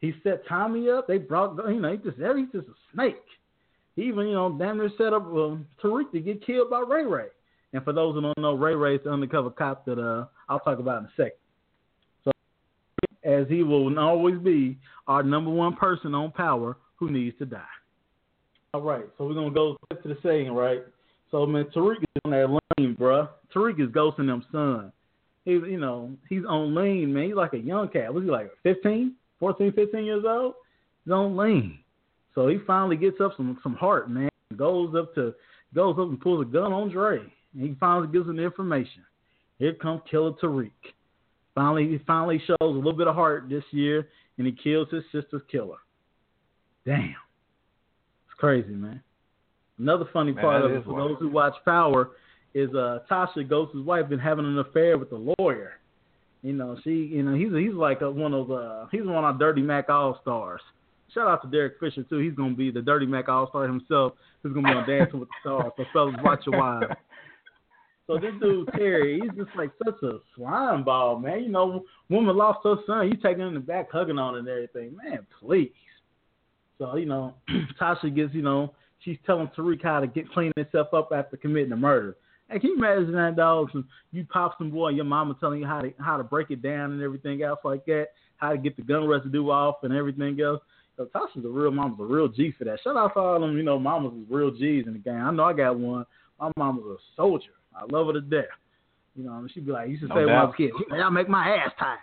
He set Tommy up. They brought, you know, he just, he's just a snake. He even, you know, damn near set up um, Tariq to get killed by Ray Ray. And for those who don't know, Ray Ray is the undercover cop that uh, I'll talk about in a second. So, as he will always be our number one person on power who needs to die. All right, so we're gonna go to the saying, right? So man, Tariq is on that lane, bruh. Tariq is ghosting them son. He's, you know, he's on lane, man. He's like a young cat. Was he like 15, 14, 15 years old? He's on lean. So he finally gets up some some heart, man. Goes up to goes up and pulls a gun on Dre. And he finally gives him the information. Here comes Killer Tariq. Finally, he finally shows a little bit of heart this year, and he kills his sister's killer. Damn, it's crazy, man. Another funny Man, part of it for wild. those who watch Power is uh, Tasha Ghost's wife been having an affair with the lawyer. You know, she, you know, he's he's like a, one of uh, he's one of our Dirty Mac All Stars. Shout out to Derek Fisher too. He's gonna be the Dirty Mac All Star himself. He's gonna be on Dancing with the Stars. So fellas, watch your wives. So this dude Terry, he's just like such a slime ball, man. You know, woman lost her son, you taking him in the back, hugging on and everything, man. Please. So you know, Tasha gets, you know, she's telling Tariq how to get clean himself up after committing a murder. Hey, can you imagine that, dog? Some, you pop some boy, and your mama telling you how to how to break it down and everything else like that, how to get the gun residue off and everything else. So Tasha's a real mama's a real G for that. Shout out to all them, you know, mamas is real G's in the game. I know I got one. My mama's a soldier. I love her to death. You know, she'd be like, you should No say when I was a kid, I'll make my ass tired.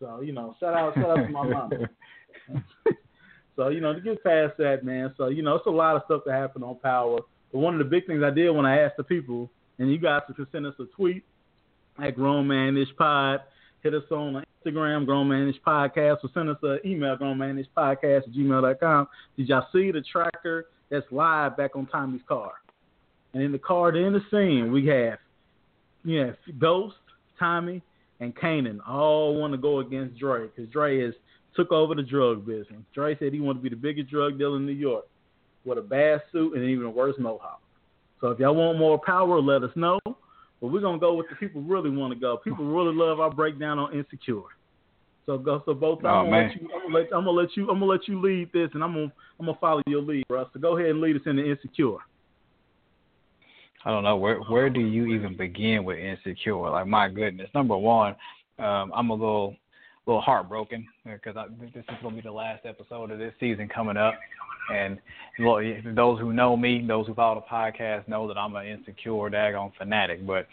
So, you know, shout out, shout out to my mama. so you know to get past that, man. So you know it's a lot of stuff that happened on Power. But one of the big things I did when I asked the people, and you guys can send us a tweet at Grown Man Ish Pod. Hit us on Instagram, Grown Man Ish Podcast, or send us an email, Grown Man Ish Podcast at gmail.com. Did y'all see the tracker that's live back on Tommy's car? And in the car, in the scene, we have, yeah, Ghost, Tommy, and Kanan all want to go against Dre because Dre has took over the drug business. Dre said he wanted to be the biggest drug dealer in New York with a bad suit and even a worse mohawk. So if y'all want more power, let us know. But we're gonna go with the people really want to go. People really love our breakdown on Insecure. So go so both. Oh, I'm, gonna you, I'm, gonna let, I'm gonna let you. I'm gonna let you lead this, and I'm gonna I'm gonna follow your lead, Russ. So go ahead and lead us into Insecure. I don't know where where do you even begin with insecure? Like my goodness, number one, um, I'm a little little heartbroken uh, because I, this is going to be the last episode of this season coming up. And those who know me, those who follow the podcast, know that I'm an insecure, daggone fanatic. But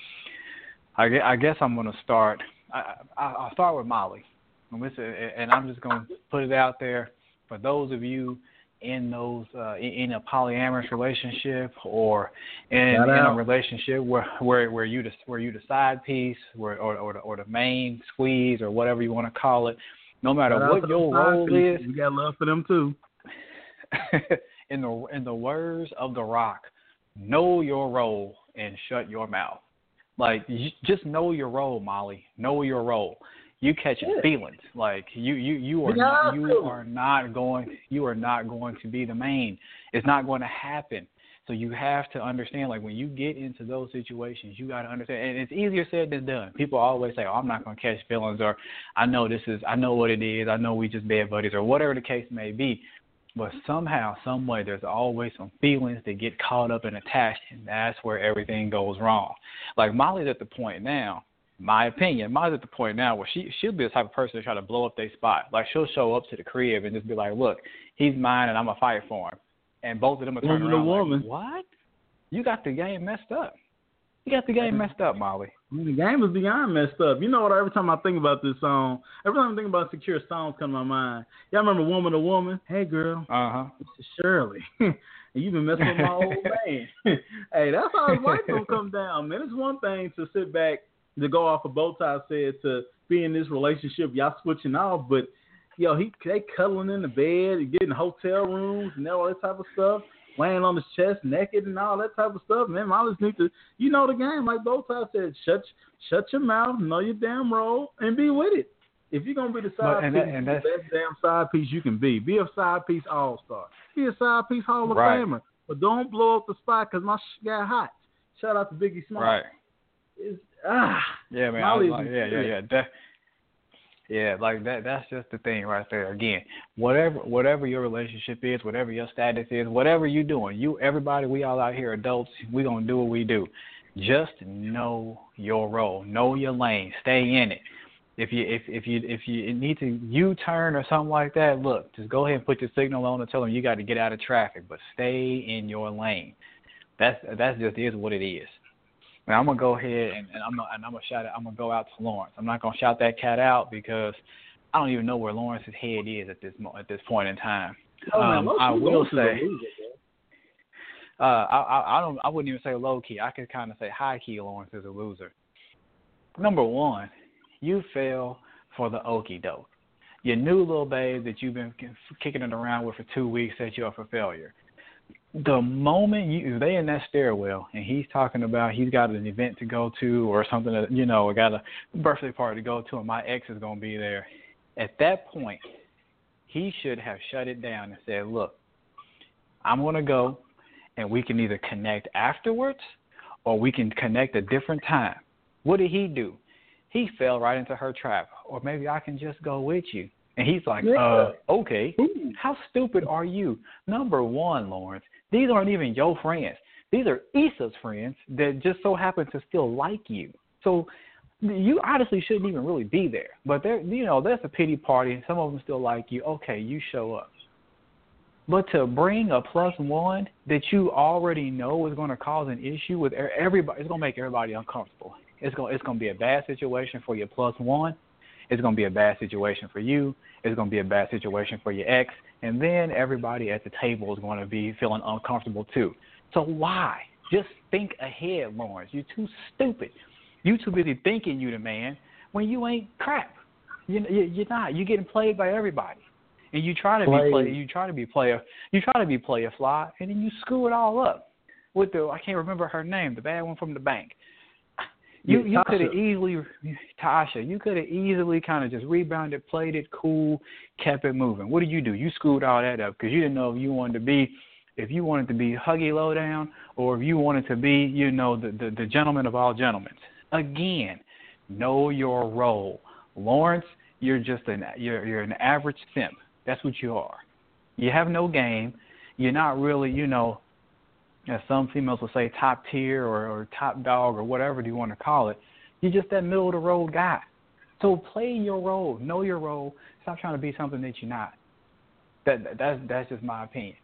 I, I guess I'm going to start. I, I, I'll start with Molly, and I'm just going to put it out there for those of you in those uh, in a polyamorous relationship or in, in a relationship where where where you the where you the side piece where, or or the, or the main squeeze or whatever you want to call it. No matter Shout what your role is, we got love for them too. in the in the words of The Rock, know your role and shut your mouth. Like just know your role, Molly. Know your role you catching yeah. feelings. Like you you you are not, you are not going you are not going to be the main. It's not going to happen. So you have to understand, like when you get into those situations, you got to understand, and it's easier said than done. People always say, "Oh, I'm not going to catch feelings," or "I know this is, I know what it is, I know we just bad buddies," or whatever the case may be. But somehow, some way, there's always some feelings that get caught up and attached, and that's where everything goes wrong. Like Molly's at the point now my opinion, mine's at the point now where she she'll be the type of person to try to blow up their spot. Like she'll show up to the crib and just be like, "Look, he's mine, and I'm gonna fight for him." And both of them are turning around woman. like, "What? You got the game messed up. You got the game messed up, Molly." The game is beyond messed up. You know what? Every time I think about this song, every time I think about secure songs come to my mind. Y'all remember "Woman to Woman"? Hey, girl. Uh huh. Shirley. and you've been messing with my old man. hey, that's how his life gonna come down, man. It's one thing to sit back to go off of sides said to be in this relationship, y'all switching off, but yo, he they cuddling in the bed and getting hotel rooms and all that type of stuff, laying on his chest naked and all that type of stuff. Man, I just need to, you know, the game like sides said, shut shut your mouth, know your damn role, and be with it. If you're gonna be the side and piece, that, and the best damn side piece you can be. Be a side piece all star. Be a side piece Hall of right. Famer. But don't blow up the spot because my sh- got hot. Shout out to Biggie Smalls. Right. It's, ah, yeah, man. Was like, yeah, yeah, yeah. That, yeah, like that. That's just the thing right there. Again, whatever, whatever your relationship is, whatever your status is, whatever you're doing, you, everybody, we all out here, adults, we gonna do what we do. Just know your role, know your lane, stay in it. If you if if you if you need to U turn or something like that, look, just go ahead and put your signal on and tell them you got to get out of traffic, but stay in your lane. That's that's just is what it is. I'm gonna go ahead and, and I'm gonna, and I'm gonna shout it. I'm gonna go out to Lawrence. I'm not gonna shout that cat out because I don't even know where Lawrence's head is at this at this point in time. Oh, um, man, I will say. uh, I, I I don't I wouldn't even say low key. I could kind of say high key. Lawrence is a loser. Number one, you fell for the okey doke. Your new little babe that you've been kicking it around with for two weeks set you up for failure the moment you they in that stairwell and he's talking about he's got an event to go to or something that you know, I got a birthday party to go to and my ex is gonna be there, at that point he should have shut it down and said, Look, I'm gonna go and we can either connect afterwards or we can connect a different time. What did he do? He fell right into her trap. Or maybe I can just go with you. And he's like, yeah. uh, okay. How stupid are you? Number one, Lawrence, these aren't even your friends. These are Issa's friends that just so happen to still like you. So you honestly shouldn't even really be there. But there, you know, that's a pity party. Some of them still like you. Okay, you show up. But to bring a plus one that you already know is going to cause an issue with everybody, it's going to make everybody uncomfortable. It's going, it's going to be a bad situation for your plus one, it's going to be a bad situation for you. It's going to be a bad situation for your ex, and then everybody at the table is going to be feeling uncomfortable too. So why? Just think ahead, Lawrence. You're too stupid. You too busy thinking you the man when you ain't crap. You, you're not. You're getting played by everybody, and you try to play. be play. You try to be player. You try to be player fly, and then you screw it all up with the I can't remember her name, the bad one from the bank. You you could have easily Tasha. You could have easily kind of just rebounded, played it cool, kept it moving. What did you do? You screwed all that up because you didn't know if you wanted to be, if you wanted to be huggy lowdown, or if you wanted to be, you know, the the, the gentleman of all gentlemen. Again, know your role, Lawrence. You're just an you're you're an average simp. That's what you are. You have no game. You're not really, you know, as some females will say, top tier or, or top dog or whatever you want to call it. You're just that middle of the road guy. So play your role, know your role. Stop trying to be something that you're not. That that's that's just my opinion.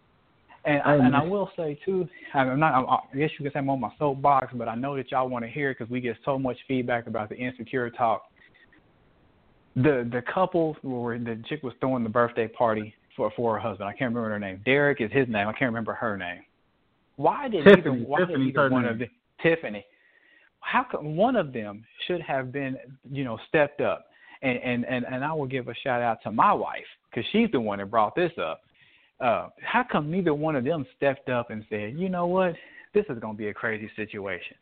And I, and I will say too, I'm not. I guess you could say I'm on my soapbox, but I know that y'all want to hear it because we get so much feedback about the insecure talk. The the couple where the chick was throwing the birthday party for for her husband. I can't remember her name. Derek is his name. I can't remember her name. Why did Tiffany, either why Tiffany did either one of them Tiffany? How come one of them should have been you know stepped up? And and and, and I will give a shout out to my wife because she's the one that brought this up. Uh, how come neither one of them stepped up and said, you know what, this is going to be a crazy situation.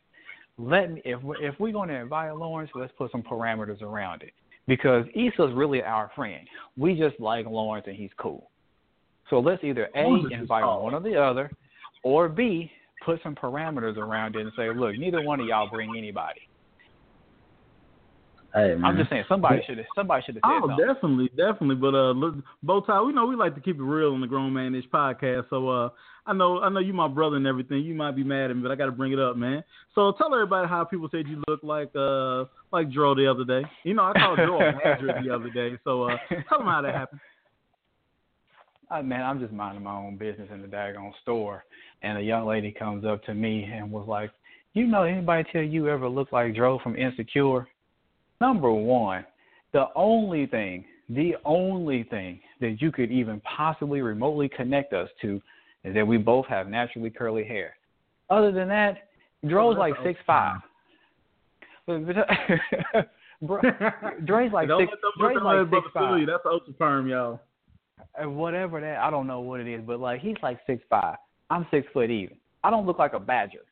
Let me, if we're, if we're going to invite Lawrence, let's put some parameters around it because Issa's really our friend. We just like Lawrence and he's cool. So let's either A invite one or the other, or B, put some parameters around it and say, look, neither one of y'all bring anybody. Hey. I'm just saying somebody should have somebody should have said oh, something. definitely, definitely. But uh, look, Bowtie, we know we like to keep it real on the Grown Man Ish podcast. So uh, I know I know you my brother and everything. You might be mad at me, but I got to bring it up, man. So tell everybody how people said you look like uh like Dro the other day. You know, I called Dro a badger the other day. So uh, tell them how that happened. Uh, man, I'm just minding my own business in the daggone store, and a young lady comes up to me and was like, "You know anybody tell you ever looked like Dro from Insecure?" Number one, the only thing, the only thing that you could even possibly remotely connect us to is that we both have naturally curly hair. Other than that, Dro's like six five. Bro, Dre's like six. Dre's like six five. That's ultra perm, y'all. Whatever that, I don't know what it is, but like he's like six five. I'm six foot even. I don't look like a badger.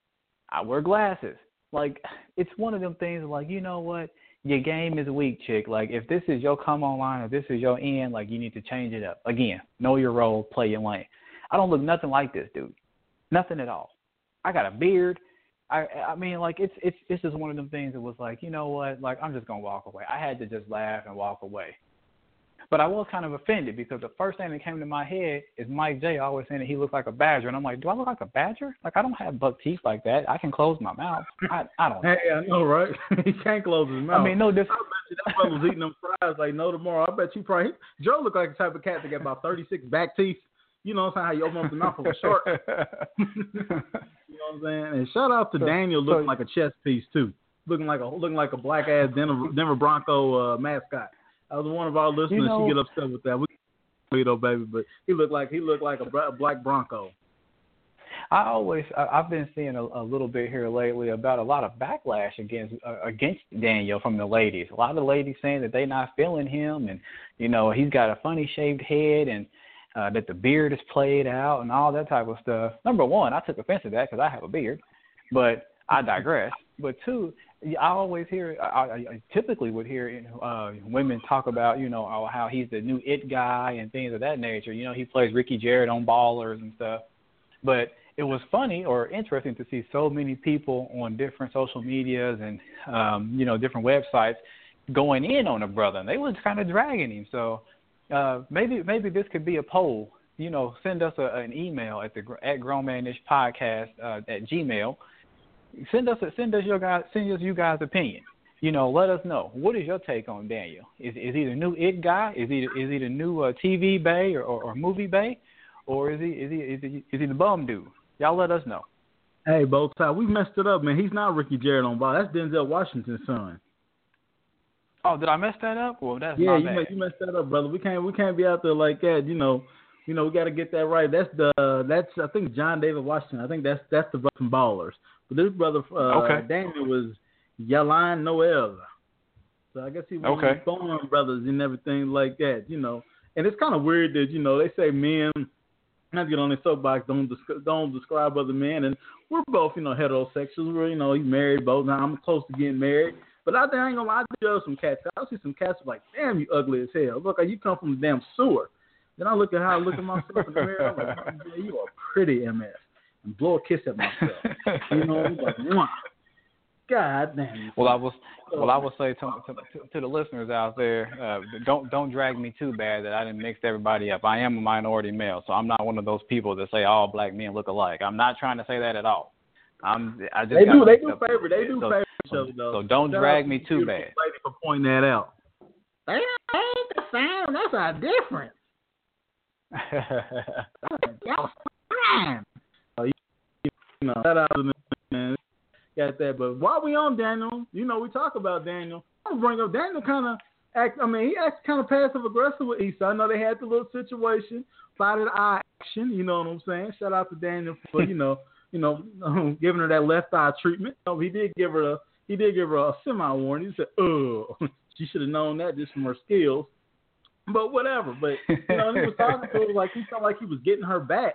I wear glasses. Like it's one of them things. Like you know what, your game is weak, chick. Like if this is your come online or this is your end, like you need to change it up. Again, know your role, play your lane. I don't look nothing like this dude, nothing at all. I got a beard. I I mean like it's it's it's just one of them things that was like you know what like I'm just gonna walk away. I had to just laugh and walk away. But I was kind of offended because the first thing that came to my head is Mike J always saying that he looks like a badger, and I'm like, do I look like a badger? Like I don't have buck teeth like that. I can close my mouth. I I don't. Know. Hey, I know, right? he can't close his mouth. I mean, no different. I bet you that brother's eating them fries like no tomorrow. I bet you probably Joe look like the type of cat that got about 36 back teeth. You know what I'm saying? How you open up the mouth for a shark. you know what I'm saying? And shout out to so, Daniel looking so, like a chess piece too, looking like a looking like a black ass Denver, Denver Bronco uh, mascot. I was one of our listeners. You know, she get upset with that. We though, baby, but he looked like he looked like a black Bronco. I always I've been seeing a, a little bit here lately about a lot of backlash against uh, against Daniel from the ladies. A lot of ladies saying that they're not feeling him, and you know he's got a funny shaved head, and uh, that the beard is played out, and all that type of stuff. Number one, I took offense to that because I have a beard, but I digress. But two, I always hear, I, I typically would hear uh, women talk about, you know, oh, how he's the new it guy and things of that nature. You know, he plays Ricky Jarrett on Ballers and stuff. But it was funny or interesting to see so many people on different social medias and, um, you know, different websites going in on a brother, and they was kind of dragging him. So uh, maybe maybe this could be a poll. You know, send us a, an email at the at Grown Man Ish Podcast uh, at Gmail send us a, send us your guys send us you guys opinion. You know, let us know what is your take on Daniel. Is is he the new it guy? Is he is he the new uh, TV bay or, or, or movie bay, or is he is he is he is he the bum dude? Y'all let us know. Hey, Bowtie, we messed it up, man. He's not Ricky Jarrett on ball. That's Denzel Washington's son. Oh, did I mess that up? Well, that's yeah, you, messed, you messed that up, brother. We can't we can't be out there like that. You know, you know, we got to get that right. That's the that's I think John David Washington. I think that's that's the from Ballers. This brother, uh, Okay. Daniel was Y'lan Noel. So I guess he was Okay. born brothers and everything like that. You know, and it's kind of weird that you know they say men. Not to get on their soapbox. Don't desc- don't describe other men, and we're both you know heterosexuals. We're you know he's married both. Now I'm close to getting married. But I think I ain't gonna lie, I judge some cats. I see some cats like, damn, you ugly as hell. Look, you come from the damn sewer. Then I look at how I look at myself in the mirror. I'm like, you are pretty, MS. And blow a kiss at myself. You know, like, Mwah. God damn. Well, I was well, I will say to, to, to, the listeners out there, uh, don't don't drag me too bad that I didn't mix everybody up. I am a minority male, so I'm not one of those people that say all black men look alike. I'm not trying to say that at all. I'm I just They do. They do up. favor. They do so, favor each other though. so don't Shout drag me to too bad. Lady for pointing that out. They ain't the same. That's our difference. That was fine. You, you know, shout out to man. Got that. But while we on Daniel, you know, we talk about Daniel. I'm gonna bring up Daniel kind of act. I mean, he acts kind of passive aggressive with Issa. I know they had the little situation, plotted eye action. You know what I'm saying? Shout out to Daniel for you know, you know, giving her that left eye treatment. No, he did give her a he did give her a semi warning. He said, "Oh, she should have known that just from her skills." But whatever. But you know, he was talking to her like he felt like he was getting her back.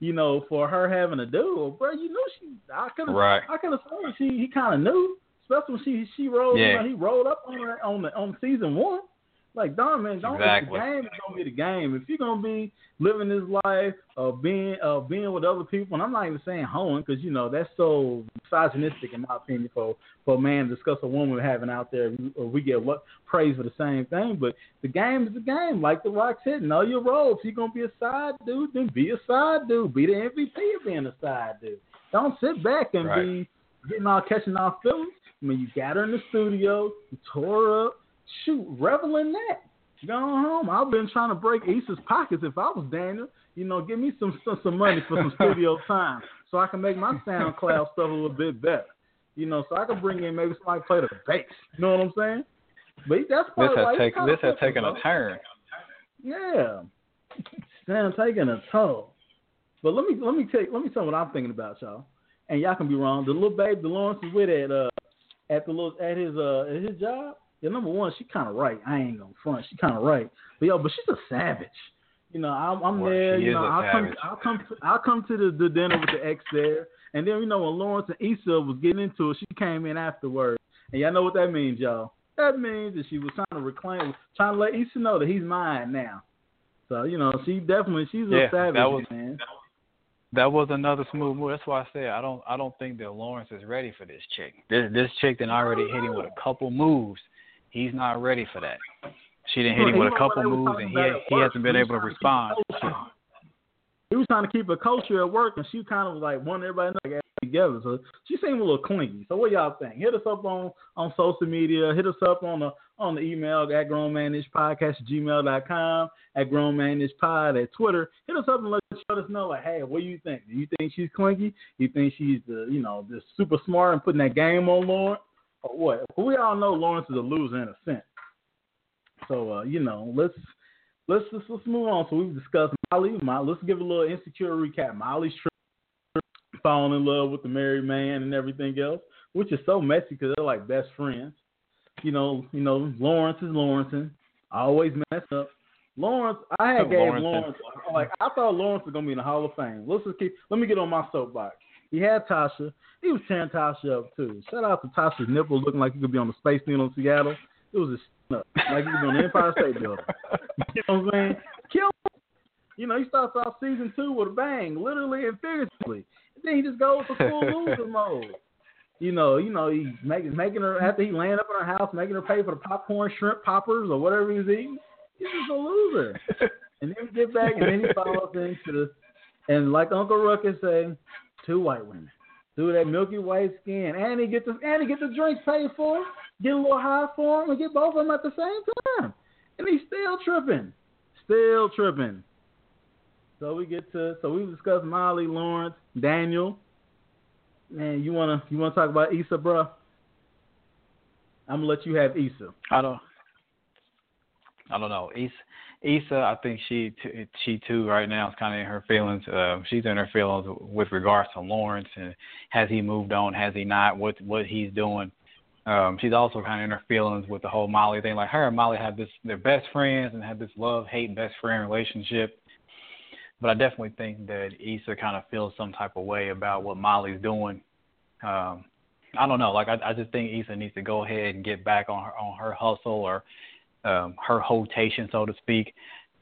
You know, for her having a dude, bro. You knew she. I could have. Right. I could have sworn she. He kind of knew, especially when she she rolled. You know, he rolled up on her on the on season one. Like, darn man, don't Exactly. the game is gonna be the game. If you're gonna be living this life of being of being with other people, and I'm not even saying hoeing because you know that's so misogynistic in my opinion for for a man to discuss a woman having out there, or we get what praise for the same thing. But the game is the game. Like the Rock said, know your role. If you're gonna be a side dude, then be a side dude. Be the MVP of being a side dude. Don't sit back and Right. be getting all catching our feelings. I mean, you got her in the studio, you tore her up. Shoot, revel in that. Go home. I've been trying to break Issa's pockets. If I was Daniel, you know, give me some some, some money for some studio time so I can make my SoundCloud stuff a little bit better. You know, so I can bring in maybe somebody play the bass. You know what I'm saying? But that's This part has like, taken this has taken a turn. Yeah. Damn, taking a toll. But let me let me take let me tell you what I'm thinking about, y'all. And y'all can be wrong. The little babe, the Lawrence is with at uh at the little at his uh at his job. Yeah, number one, she kind of right. I ain't gonna front. She kind of right. But yo, but she's a savage. You know, I'm, I'm Well, there. You know, a I'll come. I'll come. I'll come to the, the dinner with the ex there. And then you know when Lawrence and Issa was getting into it, she came in afterwards. And y'all know what that means, y'all. That means that she was trying to reclaim, trying to let Issa know that he's mine now. So you know, she definitely she's a Yeah, savage, that was- man. That was another smooth move. That's why I said I don't I don't think that Lawrence is ready for this chick. This this chick then already hit him with a couple moves. He's not ready for that. She didn't hit him with a couple moves and he about ha- at he hasn't been able to respond. trying to keep a culture. He was trying to keep a culture at work, and she kind of was like wanting everybody to like, together. So she seemed a little clingy. So what y'all think? Hit us up on on social media. Hit us up on the on the email at grownmanishpodcast at gmail.com, at grownmanishpod at Twitter. Hit us up and let, let us know like, hey, what do you think? Do you think she's clingy? Do you think she's the you know just super smart and putting that game on Lawrence? What? We all know Lawrence is a loser in a sense. So uh, you know, let's let's let's, let's move on. So we've discussed Molly. Molly. Let's give a little insecure recap. Molly's trip, falling in love with the married man and everything else, which is so messy because they're like best friends. You know, you know, Lawrence is Lawrence. And always mess up. Lawrence, I had gave Lawrence. Lawrence like I thought Lawrence was gonna be in the Hall of Fame. Let's just keep. Let me get on my soapbox. He had Tasha. He was tearing Tasha up too. Shout out to Tasha's nipple looking like he could be on the Space Needle in Seattle. It was a up, like he was on the Empire State Building. You know what I'm saying? Kill. him. You know, he starts off season two with a bang, literally and figuratively. And then he just goes to full loser mode. You know, you know, he's making making her after he laying up in her house, making her pay for the popcorn, shrimp poppers, or whatever he's eating. He's just a loser. And then we get back, and then he follows into the, and like Uncle Ruckus say, two white women, through that milky white skin, and he get the and he get the drinks paid for, get a little high for him, and get both of them at the same time, and he's still tripping, still tripping. So we get to so we discuss Molly, Lawrence, Daniel. Man, you wanna you wanna talk about Issa, bro? I'm gonna let you have Issa. I don't I don't know. Issa, Issa, I think she she too right now is kind of in her feelings. Uh, she's in her feelings with regards to Lawrence and has he moved on? Has he not? What what he's doing? Um, she's also kind of in her feelings with the whole Molly thing. Like her and Molly have this, they're best friends and have this love hate best friend relationship. But I definitely think that Issa kind of feels some type of way about what Molly's doing. Um, I don't know. Like I, I just think Issa needs to go ahead and get back on her on her hustle or um, her rotation, so to speak.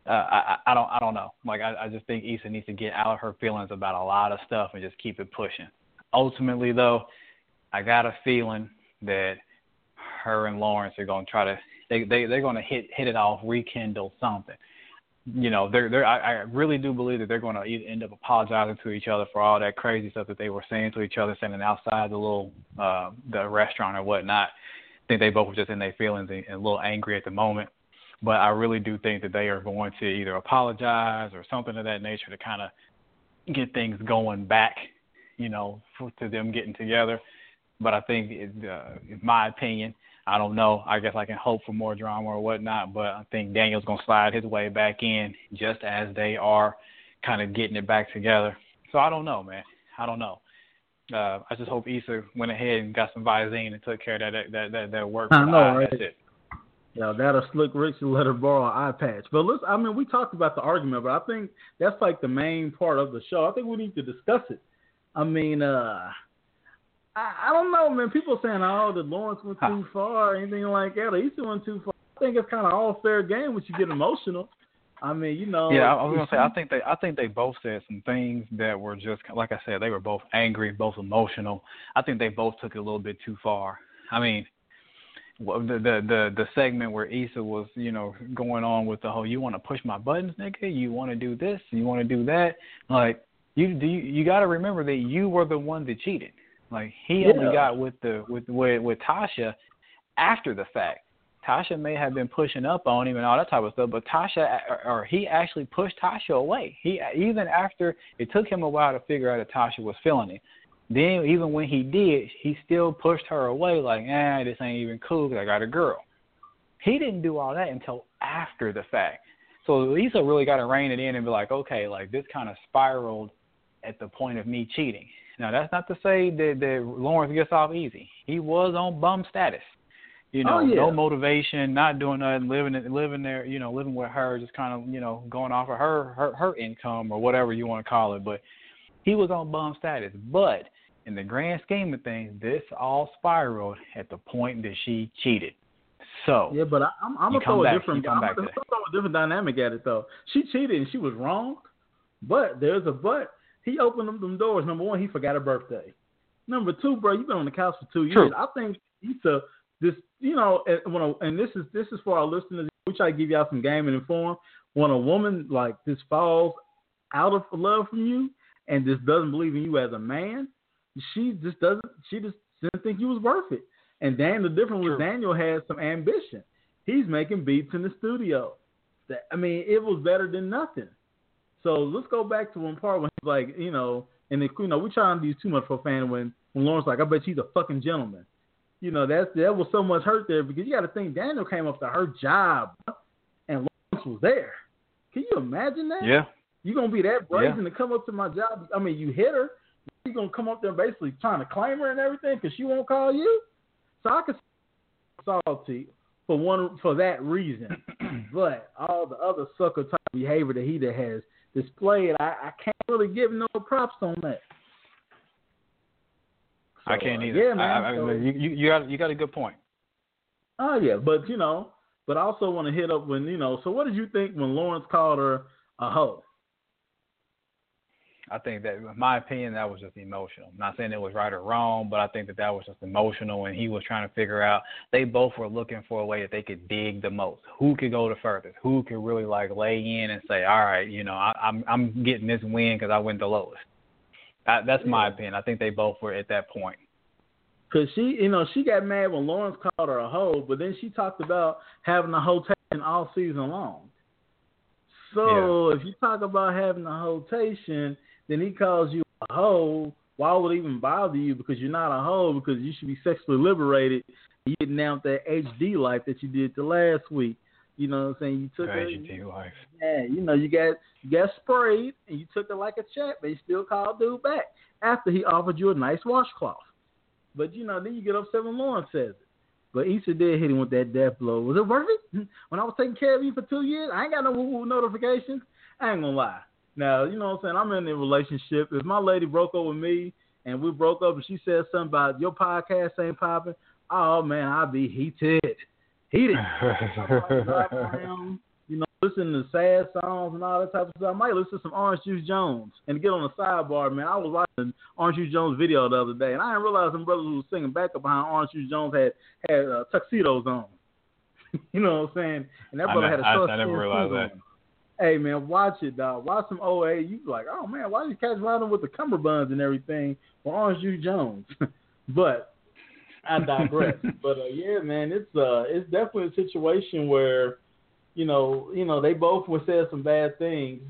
Uh, I, I don't I don't know. Like I, I just think Issa needs to get out of her feelings about a lot of stuff and just keep it pushing. Ultimately, though, I got a feeling that her and Lawrence are to try to they they they're to hit hit it off, rekindle something. You know, they're they're I, I really do believe that they're to end up apologizing to each other for all that crazy stuff that they were saying to each other, standing outside the little uh the restaurant or whatnot. Think they both were just in their feelings and, and a little angry at the moment. But I really do think that they are going to either apologize or something of that nature to kind of get things going back, you know, for, to them getting together. But I think, it, uh, in my opinion, I don't know. I guess I can hope for more drama or whatnot, but I think Daniel's gonna slide his way back in just as they are kind of getting it back together. So I don't know, man. I don't know. Uh, I just hope Issa went ahead and got some Visine and took care of that that that, that work. I know, right? That's it. Yeah, that'll Slick Rick and let her borrow an eye patch. But let's I mean we talked about the argument, but I think that's like the main part of the show. I think we need to discuss it. I mean, uh I, I don't know, man. People saying, "Oh, the Lawrence went too far," or anything like that. Or Easton went too far. I think it's kind of all fair game when you get emotional. I mean, you know. Yeah, I was gonna say. I think they. I think they both said some things that were just like I said. They were both angry, both emotional. I think they both took it a little bit too far. I mean, the the the, the segment where Issa was, you know, going on with the whole "you want to push my buttons, nigga," you want to do this, you want to do that. Like, you do. You, you got to remember that you were the one that cheated. Like he yeah. only got with the with with with Tasha after the fact. Tasha may have been pushing up on him and all that type of stuff, but Tasha or, he actually pushed Tasha away. He even after it took him a while to figure out that Tasha was feeling it. Then even when he did, he still pushed her away like, eh, this ain't even cool because I got a girl. He didn't do all that until after the fact. So Lisa really got to rein it in and be like, okay, like this kind of spiraled at the point of me cheating. Now that's not to say that, that Lawrence gets off easy. He was on bum status. You oh, know, oh, yeah. no motivation, not doing nothing, living living there, you know, living with her, just kind of, you know, going off of her her her income or whatever you want to call it. But he was on bum status. But in the grand scheme of things, this all spiraled at the point that she cheated. So yeah, but I, I'm, I'm gonna throw a different I'm gonna throw a different dynamic at it though. She cheated and she was wrong, but there's a but. He opened them, them doors. Number one, he forgot her birthday. Number two, bro, you've been on the couch for two True. years. I think Issa, this, you know, and, when a, and this is this is for our listeners. We try to give y'all some game and inform. When a woman like this falls out of love from you and just doesn't believe in you as a man, she just doesn't. She just didn't think you was worth it. And Dan, the difference was Daniel has some ambition. He's making beats in the studio. That I mean, it was better than nothing. So let's go back to one part when he's like, you know, and if, you know, we trying to use too much for a fan when when Lawrence like, I bet she's a fucking gentleman. You know, that's that was so much hurt there because you got to think Daniel came up to her job and Lawrence was there. Can you imagine that? Yeah. You gonna be that brazen yeah. to come up to my job? I mean, you hit her. You gonna come up there basically trying to claim her and everything because she won't call you? So I could salty for one for that reason, but all the other sucker type behavior that he has displayed, I, I can't really give no props on that. So, I can't uh, either. Yeah, man. I, I, so, you, you you got you got a good point. Oh yeah, but you know, but I also want to hit up when you know. So what did you think when Lawrence called her a hoe? I think that, in my opinion, that was just emotional. I'm not saying it was right or wrong, but I think that that was just emotional, and he was trying to figure out. They both were looking for a way that they could dig the most. Who could go the furthest? Who could really like lay in and say, "All right, you know, I, I'm I'm getting this win because I went the lowest." That, that's my opinion. I think they both were at that point. Cause she, you know, she got mad when Lawrence called her a hoe, but then she talked about having a hotation all season long. So yeah. if you talk about having a hotation then he calls you a hoe, why would it even bother you? Because you're not a hoe, because you should be sexually liberated. You getting out that HD life that you did the last week. You know what I'm saying? You took her. wife. Yeah, you know, you got you got sprayed and you took it like a champ, but you still called dude back after he offered you a nice washcloth. But you know, then you get upset when Lawrence says it. But Issa did hit him with that death blow. Was it worth it? When I was taking care of you for two years, I ain't got no woo notifications. I ain't gonna lie. Now, you know what I'm saying? I'm in a relationship. If my lady broke up with me and we broke up and she said something about your podcast ain't popping, oh man, I'd be heated. Heated. you know, listen to sad songs and all that type of stuff. I might listen to some Orange Juice Jones. And get on the sidebar, man, I was watching Orange Juice Jones video the other day, and I didn't realize some brothers who was singing backup behind Orange Juice Jones had had uh, tuxedos on. you know what I'm saying? And that brother I, had a I, I never realized that. On. Hey man, watch it, dog. Watch some OA. You like, oh man, why these cats riding with the cummerbunds and everything for Orange Juice Jones? but I digress. but uh, yeah, man, it's uh, it's definitely a situation where, you know, you know, they both were said some bad things,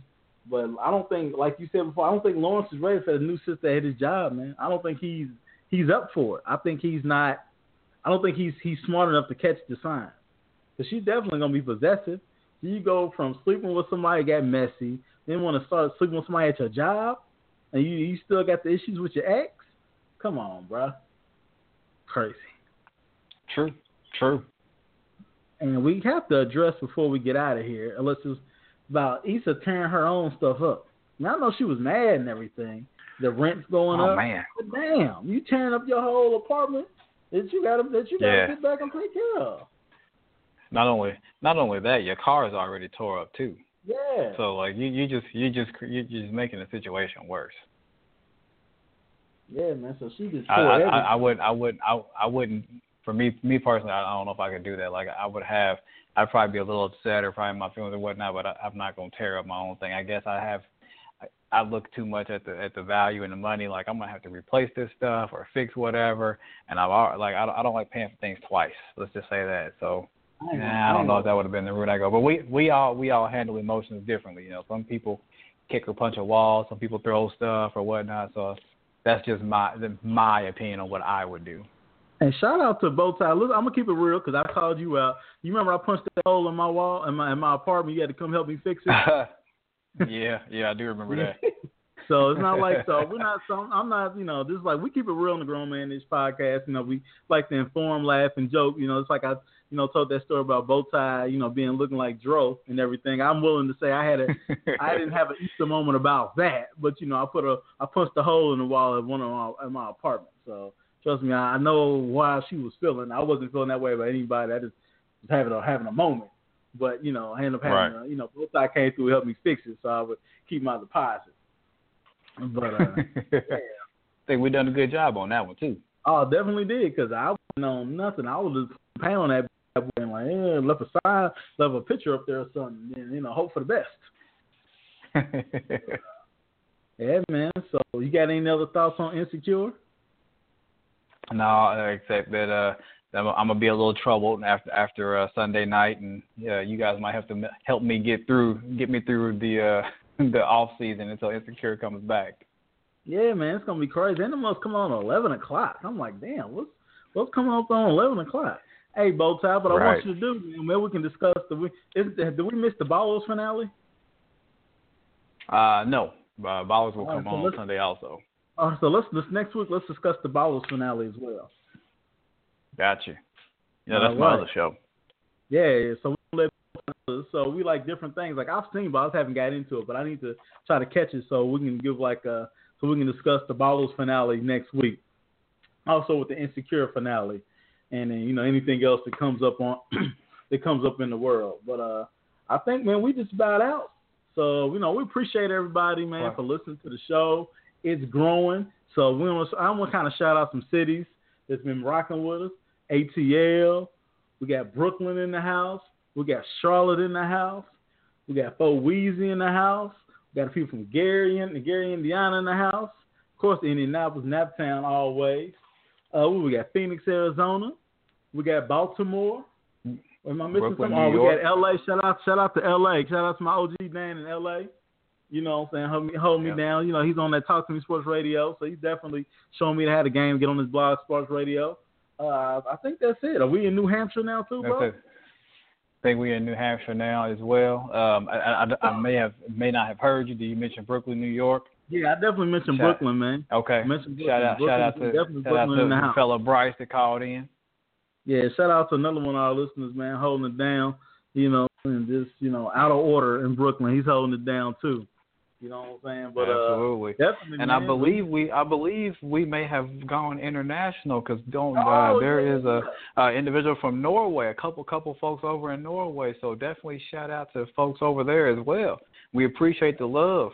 but I don't think, like you said before, I don't think Lawrence is ready for the new sister at his job, man. I don't think he's he's up for it. I think he's not. I don't think he's he's smart enough to catch the sign. Cause she's definitely gonna be possessive. You go from sleeping with somebody got messy, then want to start sleeping with somebody at your job, and you you still got the issues with your ex. Come on, bro. Crazy. True. True. And we have to address before we get out of here, unless it's about Issa tearing her own stuff up. Now I know she was mad and everything. The rent's going oh, up. man. But damn, you tearing up your whole apartment that you got to that you got to yeah. get back and take care of. Not only not only that, your car is already tore up too. Yeah. So like you you just you just you just making the situation worse. Yeah, man. So she just I, I. I, I would I would I I wouldn't for me me personally I, I don't know if I could do that. Like I would have I'd probably be a little upset or probably my feelings or whatnot, but I, I'm not gonna tear up my own thing. I guess I have I, I look too much at the at the value and the money. Like I'm gonna have to replace this stuff or fix whatever, and I'm like I don't, I don't like paying for things twice. Let's just say that. So I, Nah, I don't know if that would have been the route I go, but we we all we all handle emotions differently. You know, some people kick or punch a wall, some people throw stuff or whatnot. So that's just my my opinion on what I would do. And shout out to Bowtie. Look, I'm gonna keep it real because I called you out. You remember I punched that hole in my wall in my in my apartment. You had to come help me fix it. yeah, yeah, I do remember that. so it's not like so we're not so I'm not you know this is like we keep it real in the Grown Man Ish podcast. You know we like to inform, laugh, and joke. You know it's like I you know told that story about Bowtie. You know being looking like Dro and everything. I'm willing to say I had a I didn't have an Easter moment about that, but you know I put a I punched a hole in the wall at one of my in my apartment. So trust me, I, I know why she was feeling. I wasn't feeling that way about anybody. I just was having a having a moment. But you know, I ended up having Right. a, you know both I came through and helped me fix it, so I would keep my deposit. But uh, I think we done a good job on that one too. oh, definitely did because I wasn't on nothing. I was just pounding that boy and like, yeah, left a sign, left a picture up there or something, and you know, hope for the best. Yeah, man. So you got any other thoughts on insecure? no, except that uh I'm, I'm gonna be a little troubled after after uh, Sunday night, and yeah, you guys might have to help me get through get me through the uh the off season until Insecure comes back. Yeah, man, it's gonna be crazy. And it must come on at eleven o'clock. I'm like, damn, what's what's coming up on eleven o'clock? Hey, Bowtie, but I Right. want you to do, man, maybe we can discuss the we is did we miss the Ballers finale? Uh, no, uh, Ballers will All right, come so on Sunday also. Uh, so let's this next week let's discuss the Ballers finale as well. Gotcha. Yeah, that's All my other show. Yeah, so we so we like different things. Like I've seen, but haven't got into it. But I need to try to catch it so we can give like uh so we can discuss the Ballers finale next week. Also with the Insecure finale, and then you know anything else that comes up on that comes up in the world. But uh, I think man, we just about out. So you know we appreciate everybody man Right. for listening to the show. It's growing. So we want I want to kind of shout out some cities that's been rocking with us. ATL. We got Brooklyn in the house. We got Charlotte in the house. We got Fort Weezy in the house. We got a few from Gary, Gary, Indiana in the house. Of course, Indianapolis, Naptown, always. Uh, we got Phoenix, Arizona. We got Baltimore. Am I missing Brooklyn, something? Oh, we got LA. Shout out, shout out to LA. Shout out to my OG Dan in LA. You know what I'm saying? Hold me, hold me Yeah. down. You know, he's on that Talk to Me Sports Radio, so he's definitely showing me how the game, get on his blog, Sports Radio. Uh, I think that's it. Are we in New Hampshire now too, That's bro? it. I think we're in New Hampshire now as well. Um, I, I, I may have may not have heard you. Did you mention Brooklyn, New York? Yeah, I definitely mentioned shout, Brooklyn, man. Okay. Mentioned Shout out, Brooklyn, shout out to, shout out to the fellow Bryce that called in. Yeah, shout out to another one of our listeners, man, holding it down. You know, and just you know, out of order in Brooklyn, he's holding it down too. You know what I'm saying? But absolutely, uh, definitely. And man, I believe we, I believe we may have gone international because don't uh, oh, there yeah. is a uh, individual from Norway, a couple couple folks over in Norway. So definitely shout out to folks over there as well. We appreciate the love.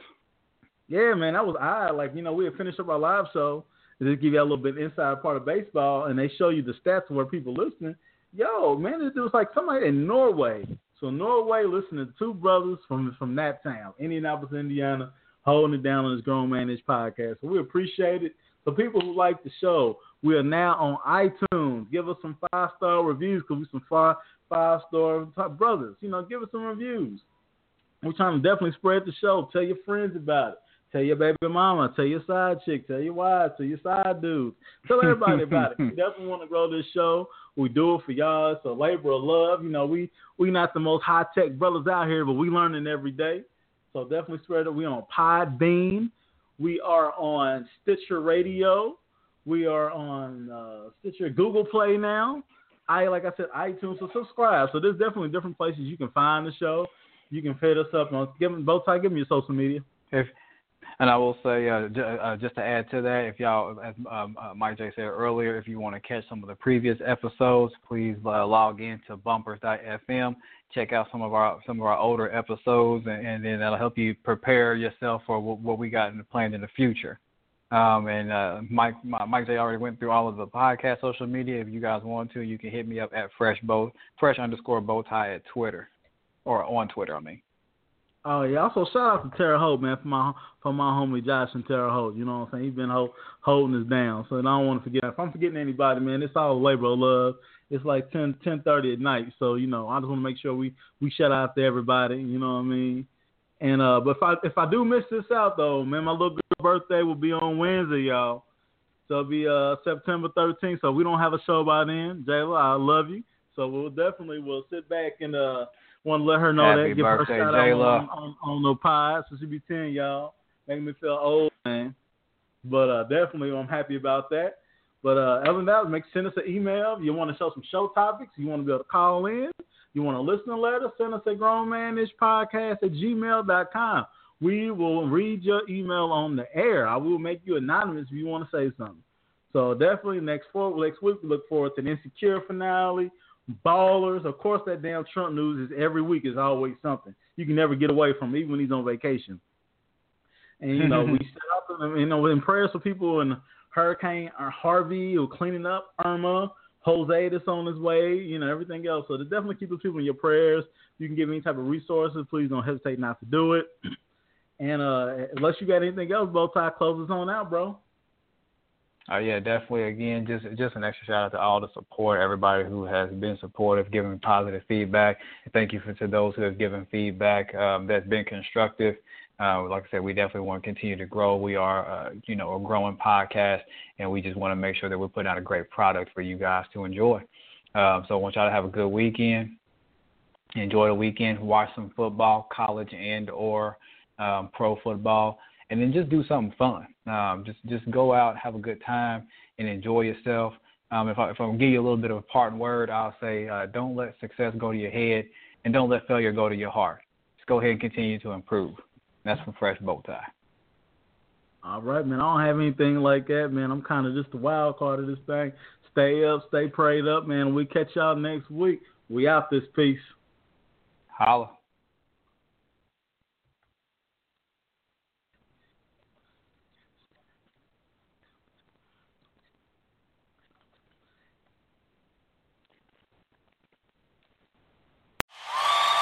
Yeah, man, that was odd. Like you know, we had finished up our live show. And just give you a little bit inside part of baseball, and they show you the stats where people listening. Yo, man, it was like somebody in Norway so Norway listening to two brothers from from that town, Indianapolis, Indiana, holding it down on this Grown Man Ish podcast. So we appreciate it. So people who like the show, we are now on iTunes. Give us some five star reviews because we some five five star brothers. You know, give us some reviews. We're trying to definitely spread the show. Tell your friends about it. Tell your baby mama. Tell your side chick. Tell your wives. Tell your side dudes. Tell everybody about it. We definitely want to grow this show. We do it for y'all. It's a labor of love. You know, we we not the most high tech brothers out here, but we learning every day. So definitely spread it. We on Podbean. We are on Stitcher Radio. We are on uh, Stitcher, Google Play now. I like I said, iTunes. So subscribe. So there's definitely different places you can find the show. You can hit us up on give them both sides. Give me your social media. If and I will say, uh, j- uh, just to add to that, if y'all, as um, uh, Mike J said earlier, if you want to catch some of the previous episodes, please uh, log in to bumpers.fm. Check out some of our some of our older episodes, and, and then that'll help you prepare yourself for what, what we got in the plan in the future. Um, and uh, Mike Mike J already went through all of the podcast social media. If you guys want to, you can hit me up at fresh bow fresh underscore bow tie at Twitter, or on Twitter. I mean. Oh yeah. Also shout out to Terre Haute, man, for my for my homie Josh and Terre Haute. You know what I'm saying? He's been hold, holding us down. So I don't want to forget. If I'm forgetting anybody, man, it's all labor of love. It's like 10 ten thirty at night. So you know, I just want to make sure we we shout out to everybody. You know what I mean? And uh, but if I if I do miss this out though, man, my little girl's birthday will be on Wednesday, y'all. So it'll be uh September 13th. So we don't have a show by then, Jayla. I love you. So we'll definitely we'll sit back and uh want to let her know Happy that. Give birthday, her a shout Jayla. out on, on, on the pod. So she be 10, y'all. Making me feel old, man. But uh, definitely, I'm happy about that. But uh, other than that, make send us an email. If you want to show some show topics, you want to be able to call in, you want to listen to letter, send us a grown manish podcast at gmail.com. We will read your email on the air. I will make you anonymous if you want to say something. So definitely next four, next week we look forward to an insecure finale, ballers. Of course, that damn Trump news is every week is always something. You can never get away from, it, even when he's on vacation. And you know, we set up them, you know, in prayers for people in Hurricane or Harvey or cleaning up Irma, Jose that's on his way, you know, everything else. So to definitely keep those people in your prayers. You can give any type of resources. Please don't hesitate not to do it. And uh unless you got anything else, Bowtie closes on out, bro. Oh yeah, definitely. Again, just just an extra shout out to all the support, everybody who has been supportive, giving positive feedback. Thank you for to those who have given feedback um, that's been constructive. Uh, like I said, we definitely want to continue to grow. We are, uh, you know, a growing podcast, and we just want to make sure that we're putting out a great product for you guys to enjoy. Um, so I want y'all to have a good weekend. Enjoy the weekend. Watch some football, college and or um, pro football and then just do something fun. Um, just just go out, have a good time, and enjoy yourself. Um, if I if I give you a little bit of a parting word, I'll say uh, don't let success go to your head, and don't let failure go to your heart. Just go ahead and continue to improve. And that's from Fresh Bow Tie. All right, man. I don't have anything like that, man. I'm kind of just the wild card of this thing. Stay up, stay prayed up, man. We catch y'all next week. We out this piece. Holla.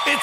It's